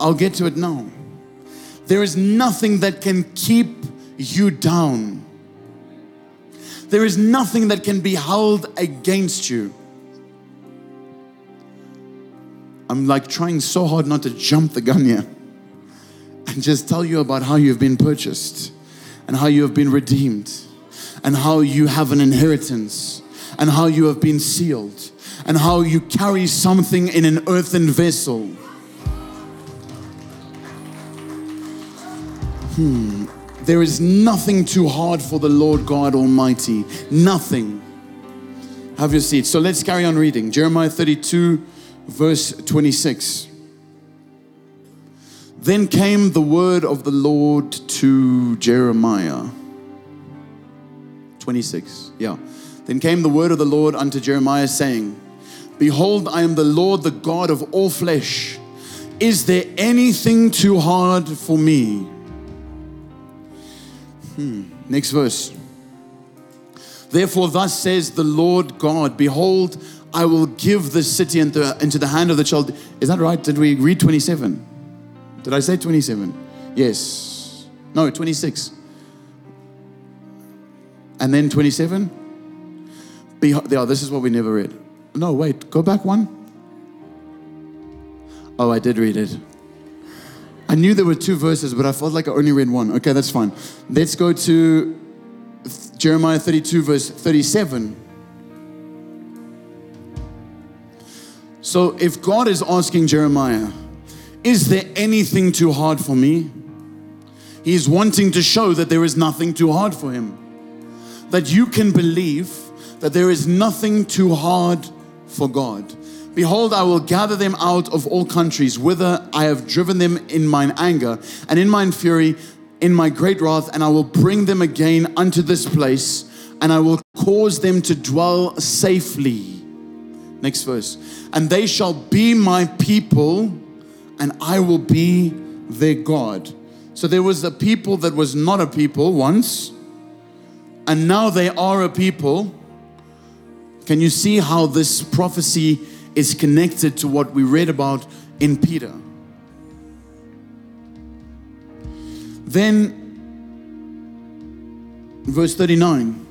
Speaker 1: I'll get to it now. There is nothing that can keep you down. There is nothing that can be held against you. I'm like trying so hard not to jump the gun here and just tell you about how you've been purchased and how you have been redeemed and how you have an inheritance and how you have been sealed and how you carry something in an earthen vessel. Hmm. There is nothing too hard for the Lord God Almighty. Nothing. Have your seat. So let's carry on reading. Jeremiah 32, verse 26. Then came the word of the Lord to Jeremiah 26. Yeah. Then came the word of the Lord unto Jeremiah, saying, Behold, I am the Lord, the God of all flesh. Is there anything too hard for me? Hmm. Next verse. Therefore, thus says the Lord God, Behold, I will give the city into, into the hand of the child. Is that right? Did we read 27? Did I say 27? Yes. No, 26 and then 27. Behold, yeah, this is what we never read. No, wait, go back one. Oh, I did read it. I knew there were two verses, but I felt like I only read one. Okay, that's fine. Let's go to Jeremiah 32, verse 37. So, if God is asking Jeremiah, Is there anything too hard for me? He's wanting to show that there is nothing too hard for him that you can believe that there is nothing too hard for God. Behold, I will gather them out of all countries, whither I have driven them in mine anger and in mine fury, in my great wrath, and I will bring them again unto this place, and I will cause them to dwell safely. Next verse. And they shall be my people, and I will be their God. So there was a people that was not a people once and now they are a people. Can you see how this prophecy is connected to what we read about in Peter? Then, verse 39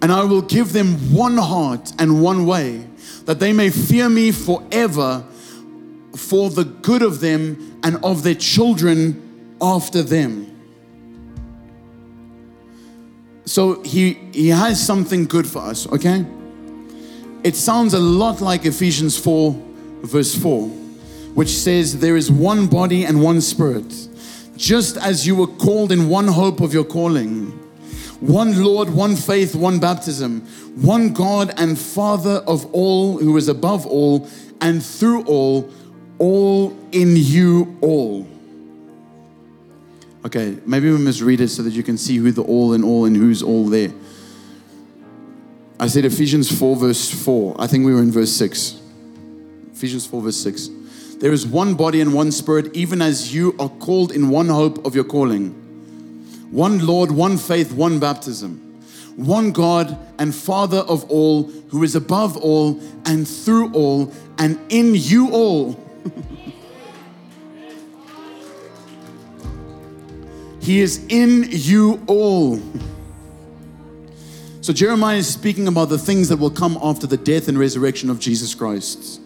Speaker 1: And I will give them one heart and one way, that they may fear me forever for the good of them and of their children after them. So he, he has something good for us, okay? It sounds a lot like Ephesians 4, verse 4, which says, There is one body and one spirit, just as you were called in one hope of your calling, one Lord, one faith, one baptism, one God and Father of all, who is above all and through all, all in you all. Okay, maybe we must read it so that you can see who the all and all and who's all there. I said Ephesians 4, verse 4. I think we were in verse 6. Ephesians 4, verse 6. There is one body and one spirit, even as you are called in one hope of your calling. One Lord, one faith, one baptism. One God and Father of all, who is above all and through all and in you all. he is in you all. So Jeremiah is speaking about the things that will come after the death and resurrection of Jesus Christ.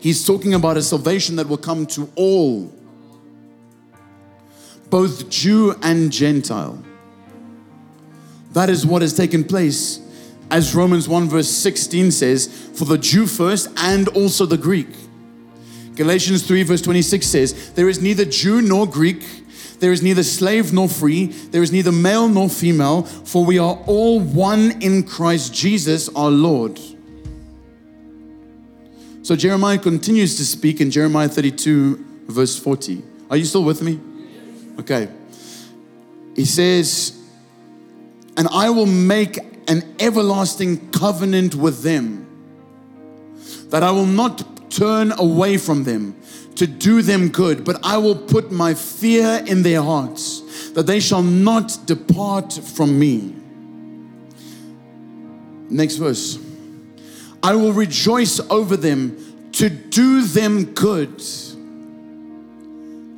Speaker 1: He's talking about a salvation that will come to all, both Jew and Gentile. That is what has taken place, as Romans 1 verse 16 says, for the Jew first and also the Greek. Galatians 3 verse 26 says, There is neither Jew nor Greek there is neither slave nor free, there is neither male nor female, for we are all one in Christ Jesus our Lord. So Jeremiah continues to speak in Jeremiah 32, verse 40. Are you still with me? Okay. He says, And I will make an everlasting covenant with them, that I will not turn away from them to do them good, but I will put my fear in their hearts, that they shall not depart from me. Next verse. I will rejoice over them to do them good.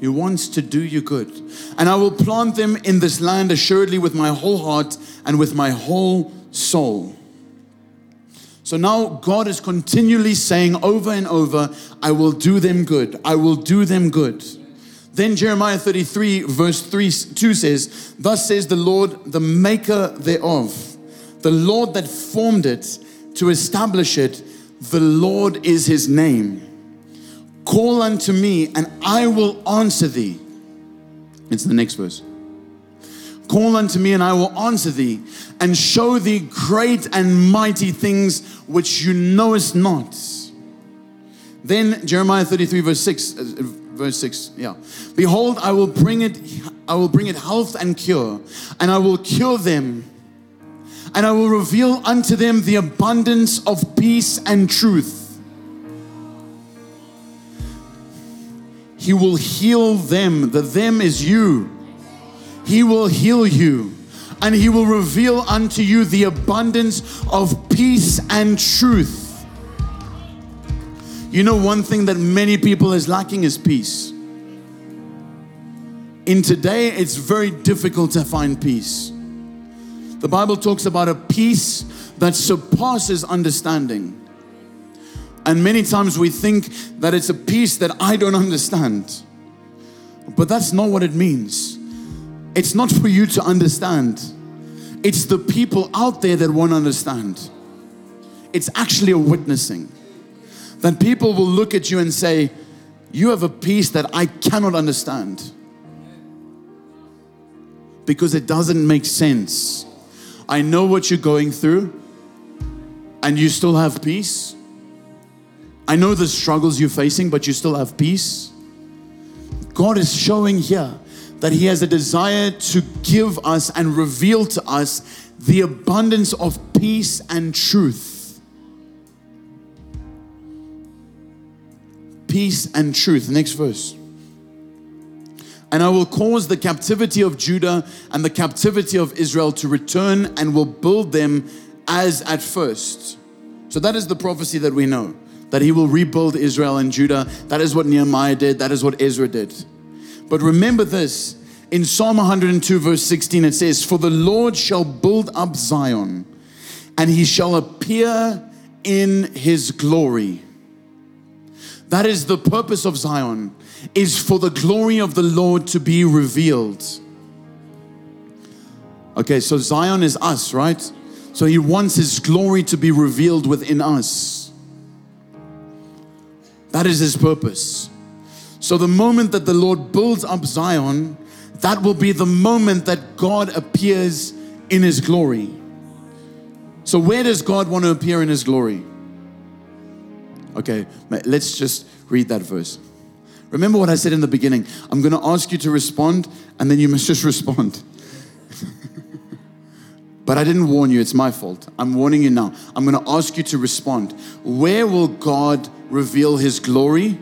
Speaker 1: He wants to do you good. And I will plant them in this land assuredly with my whole heart and with my whole soul. So now God is continually saying over and over, I will do them good. I will do them good. Then Jeremiah 33, verse 3, 2 says, Thus says the Lord, the maker thereof, the Lord that formed it to establish it, the Lord is his name. Call unto me, and I will answer thee. It's the next verse. Call unto me, and I will answer thee, and show thee great and mighty things which you knowest not. Then Jeremiah 33, verse 6, uh, verse 6, yeah. Behold, I will bring it, I will bring it health and cure, and I will cure them, and I will reveal unto them the abundance of peace and truth. He will heal them. The them is you. He will heal you and he will reveal unto you the abundance of peace and truth. You know, one thing that many people is lacking is peace. In today, it's very difficult to find peace. The Bible talks about a peace that surpasses understanding. And many times we think that it's a peace that I don't understand. But that's not what it means. It's not for you to understand, it's the people out there that won't understand. It's actually a witnessing. That people will look at you and say, You have a peace that I cannot understand. Because it doesn't make sense. I know what you're going through, and you still have peace. I know the struggles you're facing, but you still have peace. God is showing here that He has a desire to give us and reveal to us the abundance of peace and truth. Peace and truth. Next verse. And I will cause the captivity of Judah and the captivity of Israel to return and will build them as at first. So that is the prophecy that we know that he will rebuild Israel and Judah. That is what Nehemiah did, that is what Ezra did. But remember this in Psalm 102, verse 16, it says, For the Lord shall build up Zion, and he shall appear in his glory. That is the purpose of Zion, is for the glory of the Lord to be revealed. Okay, so Zion is us, right? So he wants his glory to be revealed within us. That is his purpose. So the moment that the Lord builds up Zion, that will be the moment that God appears in his glory. So, where does God want to appear in his glory? Okay, let's just read that verse. Remember what I said in the beginning. I'm going to ask you to respond, and then you must just respond. but I didn't warn you, it's my fault. I'm warning you now. I'm going to ask you to respond. Where will God reveal his glory?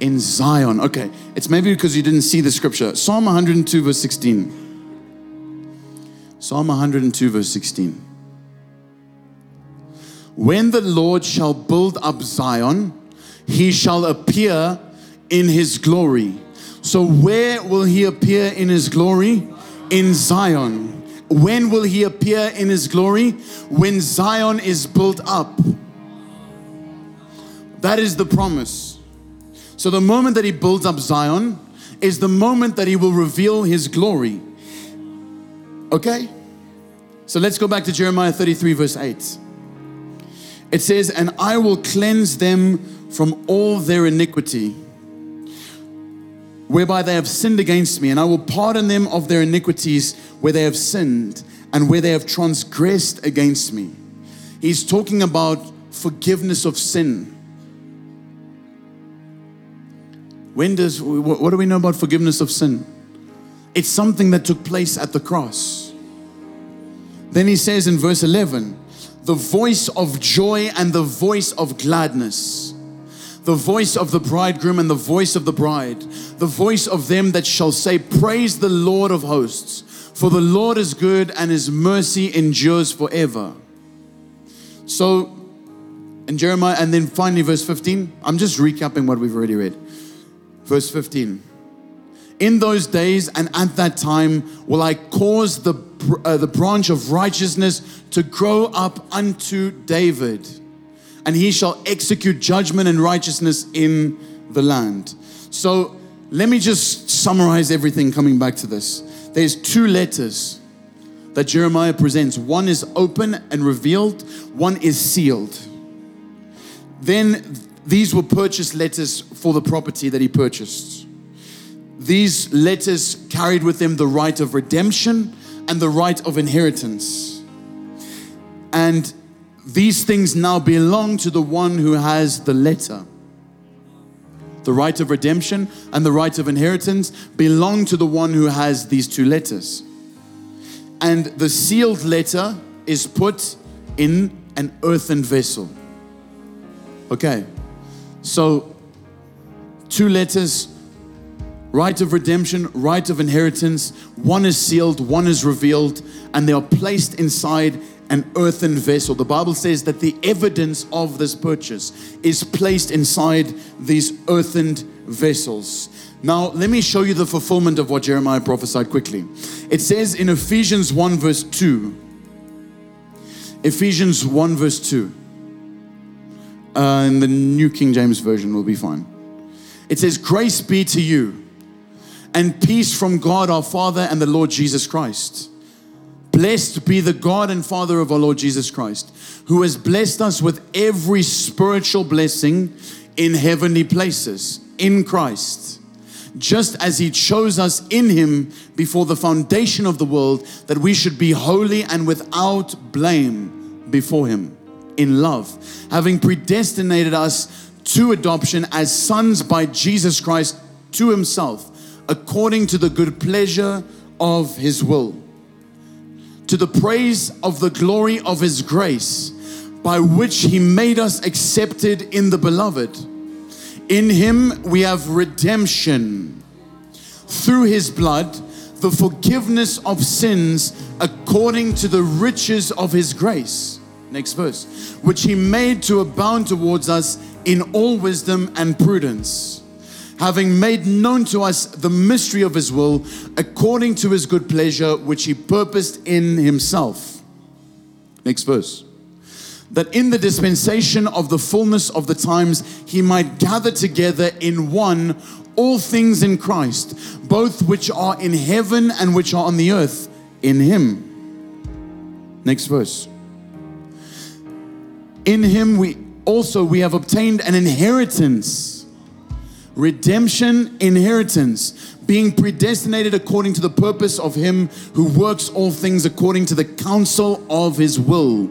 Speaker 1: In Zion. Okay, it's maybe because you didn't see the scripture. Psalm 102, verse 16. Psalm 102, verse 16. When the Lord shall build up Zion, he shall appear in his glory. So, where will he appear in his glory? In Zion. When will he appear in his glory? When Zion is built up. That is the promise. So, the moment that he builds up Zion is the moment that he will reveal his glory. Okay? So let's go back to Jeremiah 33, verse 8. It says, And I will cleanse them from all their iniquity, whereby they have sinned against me, and I will pardon them of their iniquities where they have sinned and where they have transgressed against me. He's talking about forgiveness of sin. When does, what do we know about forgiveness of sin? It's something that took place at the cross. Then he says in verse 11, the voice of joy and the voice of gladness, the voice of the bridegroom and the voice of the bride, the voice of them that shall say, Praise the Lord of hosts, for the Lord is good and his mercy endures forever. So, in Jeremiah, and then finally, verse 15, I'm just recapping what we've already read. Verse 15 In those days and at that time will I cause the, uh, the branch of righteousness to grow up unto David, and he shall execute judgment and righteousness in the land. So let me just summarize everything coming back to this. There's two letters that Jeremiah presents one is open and revealed, one is sealed. Then these were purchase letters for the property that he purchased. These letters carried with them the right of redemption and the right of inheritance. And these things now belong to the one who has the letter. The right of redemption and the right of inheritance belong to the one who has these two letters. And the sealed letter is put in an earthen vessel. Okay, so, two letters right of redemption, right of inheritance. One is sealed, one is revealed, and they are placed inside an earthen vessel. The Bible says that the evidence of this purchase is placed inside these earthen vessels. Now, let me show you the fulfillment of what Jeremiah prophesied quickly. It says in Ephesians 1, verse 2. Ephesians 1, verse 2 uh, in the New King James Version will be fine. It says, Grace be to you and peace from God our Father and the Lord Jesus Christ. Blessed be the God and Father of our Lord Jesus Christ, who has blessed us with every spiritual blessing in heavenly places in Christ, just as He chose us in Him before the foundation of the world, that we should be holy and without blame before Him in love, having predestinated us to adoption as sons by Jesus Christ to himself, according to the good pleasure of his will, to the praise of the glory of his grace, by which he made us accepted in the beloved. In him we have redemption. Through his blood, the forgiveness of sins according to the riches of his grace Next verse. Which he made to abound towards us in all wisdom and prudence, having made known to us the mystery of his will, according to his good pleasure, which he purposed in himself. Next verse. that in the dispensation of the fullness of the times he might gather together in one all things in Christ, both which are in heaven and which are on the earth, in him. Next verse. In him we also we have obtained an inheritance. Redemption, inheritance, being predestinated according to the purpose of him who works all things according to the counsel of his will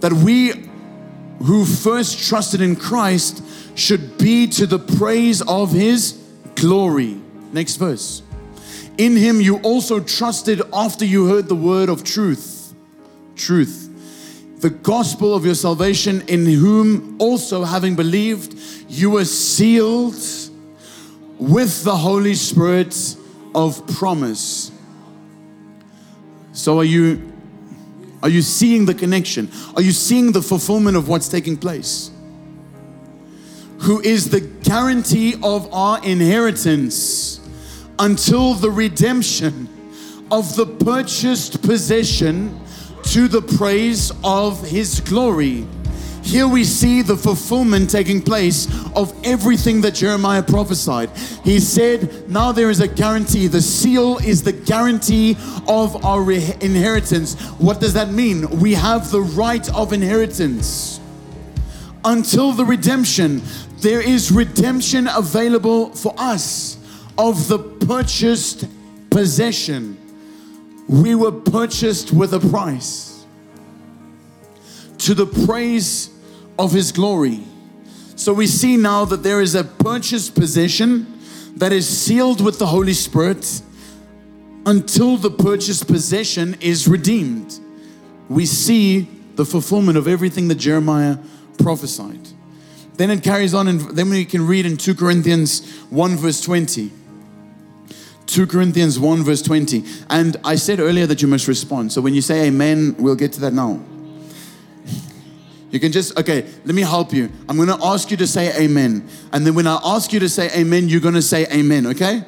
Speaker 1: that we who first trusted in Christ should be to the praise of his glory. Next verse. In him you also trusted after you heard the word of truth. Truth. The gospel of your salvation, in whom also having believed, you were sealed with the Holy Spirit of promise. So are you are you seeing the connection? Are you seeing the fulfillment of what's taking place? Who is the guarantee of our inheritance until the redemption of the purchased possession to the praise of his glory. Here we see the fulfillment taking place of everything that Jeremiah prophesied. He said, Now there is a guarantee. The seal is the guarantee of our inheritance. What does that mean? We have the right of inheritance. Until the redemption, there is redemption available for us of the purchased possession. We were purchased with a price. To the praise of his glory. So we see now that there is a purchased possession that is sealed with the Holy Spirit until the purchased possession is redeemed. We see the fulfillment of everything that Jeremiah prophesied. Then it carries on, and then we can read in 2 Corinthians 1, verse 20. 2 Corinthians 1, verse 20. And I said earlier that you must respond. So when you say amen, we'll get to that now. You can just, okay, let me help you. I'm going to ask you to say amen. And then when I ask you to say amen, you're going to say amen, okay?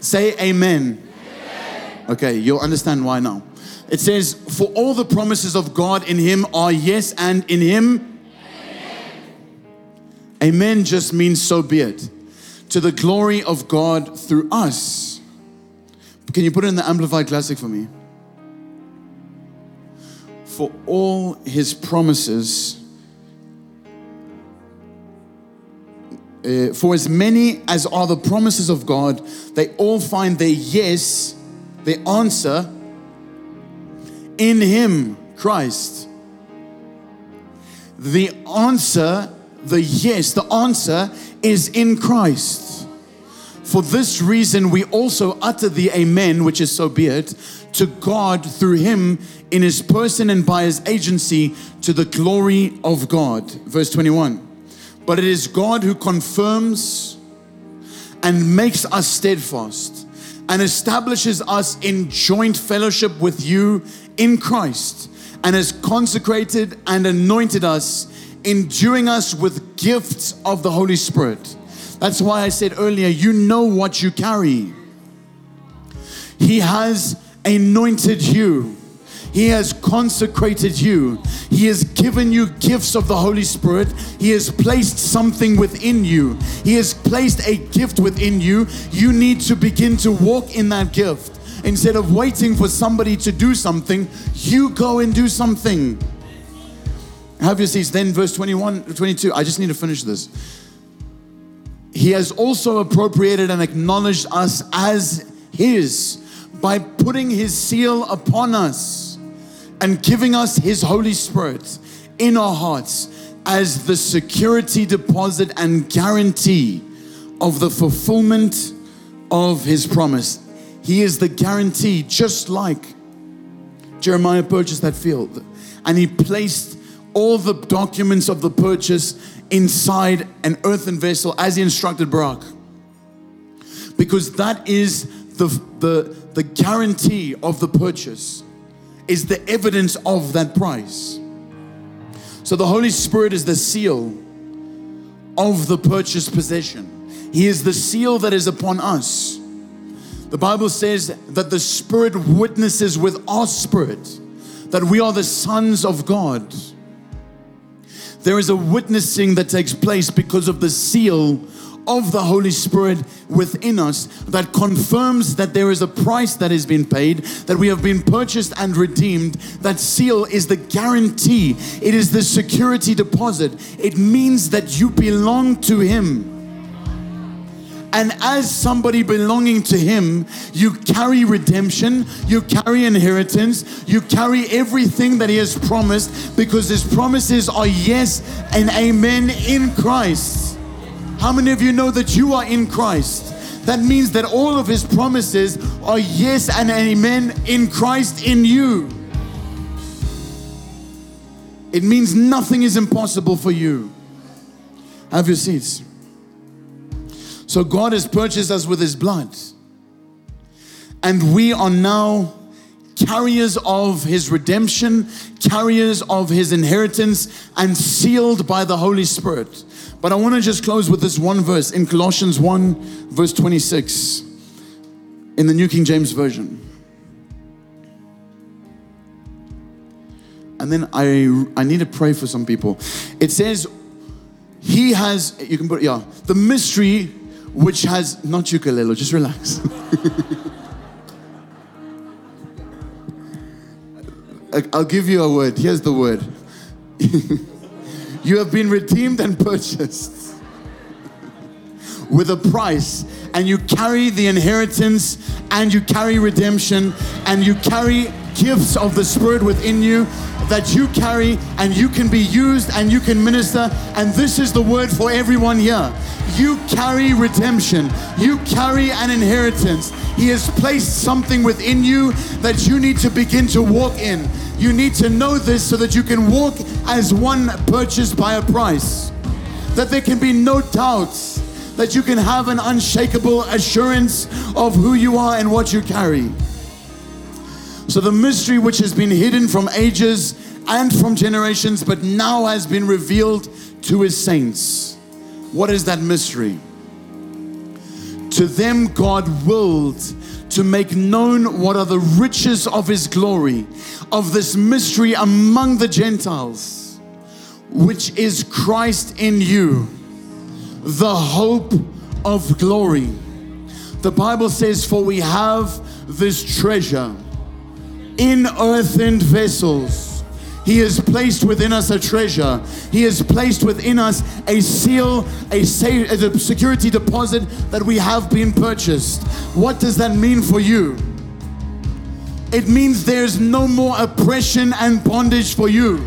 Speaker 1: Say amen. amen. Okay, you'll understand why now. It says, For all the promises of God in Him are yes, and in Him. Amen, amen just means so be it. To the glory of God through us. Can you put it in the Amplified Classic for me? for all his promises. Uh, for as many as are the promises of God, they all find their yes, their answer in Him, Christ. The answer, the yes, the answer is in Christ. For this reason, we also utter the Amen, which is so be it, to God through Him in his person and by his agency to the glory of God. Verse 21. But it is God who confirms and makes us steadfast and establishes us in joint fellowship with you in Christ and has consecrated and anointed us, enduing us with gifts of the Holy Spirit. That's why I said earlier, you know what you carry. He has anointed you. He has consecrated you. He has given you gifts of the Holy Spirit. He has placed something within you. He has placed a gift within you. You need to begin to walk in that gift. Instead of waiting for somebody to do something, you go and do something. Have your seats. Then, verse 21, 22. I just need to finish this. He has also appropriated and acknowledged us as His by putting His seal upon us and giving us His Holy Spirit in our hearts as the security deposit and guarantee of the fulfillment of His promise. He is the guarantee, just like Jeremiah purchased that field and he placed all the documents of the purchase inside an earthen vessel as he instructed Baruch. Because that is the, the, the guarantee of the purchase is the evidence of that price. So the Holy Spirit is the seal of the purchased possession. He is the seal that is upon us. The Bible says that the Spirit witnesses with our spirit that we are the sons of God. There is a witnessing that takes place because of the seal of the Holy Spirit within us that confirms that there is a price that has been paid, that we have been purchased and redeemed. That seal is the guarantee, it is the security deposit. It means that you belong to Him. And as somebody belonging to Him, you carry redemption, you carry inheritance, you carry everything that He has promised because His promises are yes and amen in Christ. How many of you know that you are in Christ? That means that all of his promises are yes and amen in Christ in you. It means nothing is impossible for you. Have your seats. So God has purchased us with his blood. And we are now carriers of his redemption, carriers of his inheritance, and sealed by the Holy Spirit. But I want to just close with this one verse in Colossians 1, verse 26, in the New King James Version. And then I, I need to pray for some people. It says, He has, you can put, yeah, the mystery which has, not ukulele, just relax. I'll give you a word. Here's the word. You have been redeemed and purchased with a price, and you carry the inheritance, and you carry redemption, and you carry gifts of the Spirit within you that you carry, and you can be used and you can minister. And this is the word for everyone here. You carry redemption, you carry an inheritance. He has placed something within you that you need to begin to walk in. You need to know this so that you can walk as one purchased by a price. That there can be no doubts, that you can have an unshakable assurance of who you are and what you carry. So, the mystery which has been hidden from ages and from generations, but now has been revealed to his saints. What is that mystery? To them, God willed to make known what are the riches of his glory, of this mystery among the Gentiles, which is Christ in you, the hope of glory. The Bible says, For we have this treasure in earthen vessels he has placed within us a treasure. He has placed within us a seal, a, a security deposit that we have been purchased. What does that mean for you? It means there's no more oppression and bondage for you.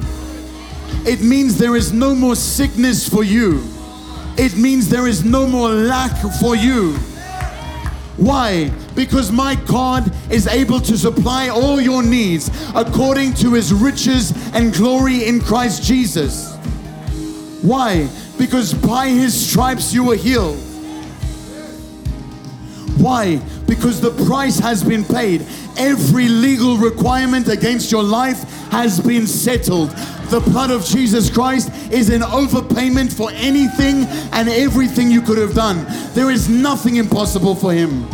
Speaker 1: It means there is no more sickness for you. It means there is no more lack for you. Why? Because my God is able to supply all your needs according to his riches and glory in Christ Jesus. Why? Because by his stripes you were healed. Why? Because the price has been paid. Every legal requirement against your life has been settled. The blood of Jesus Christ is an overpayment for anything and everything you could have done. There is nothing impossible for him.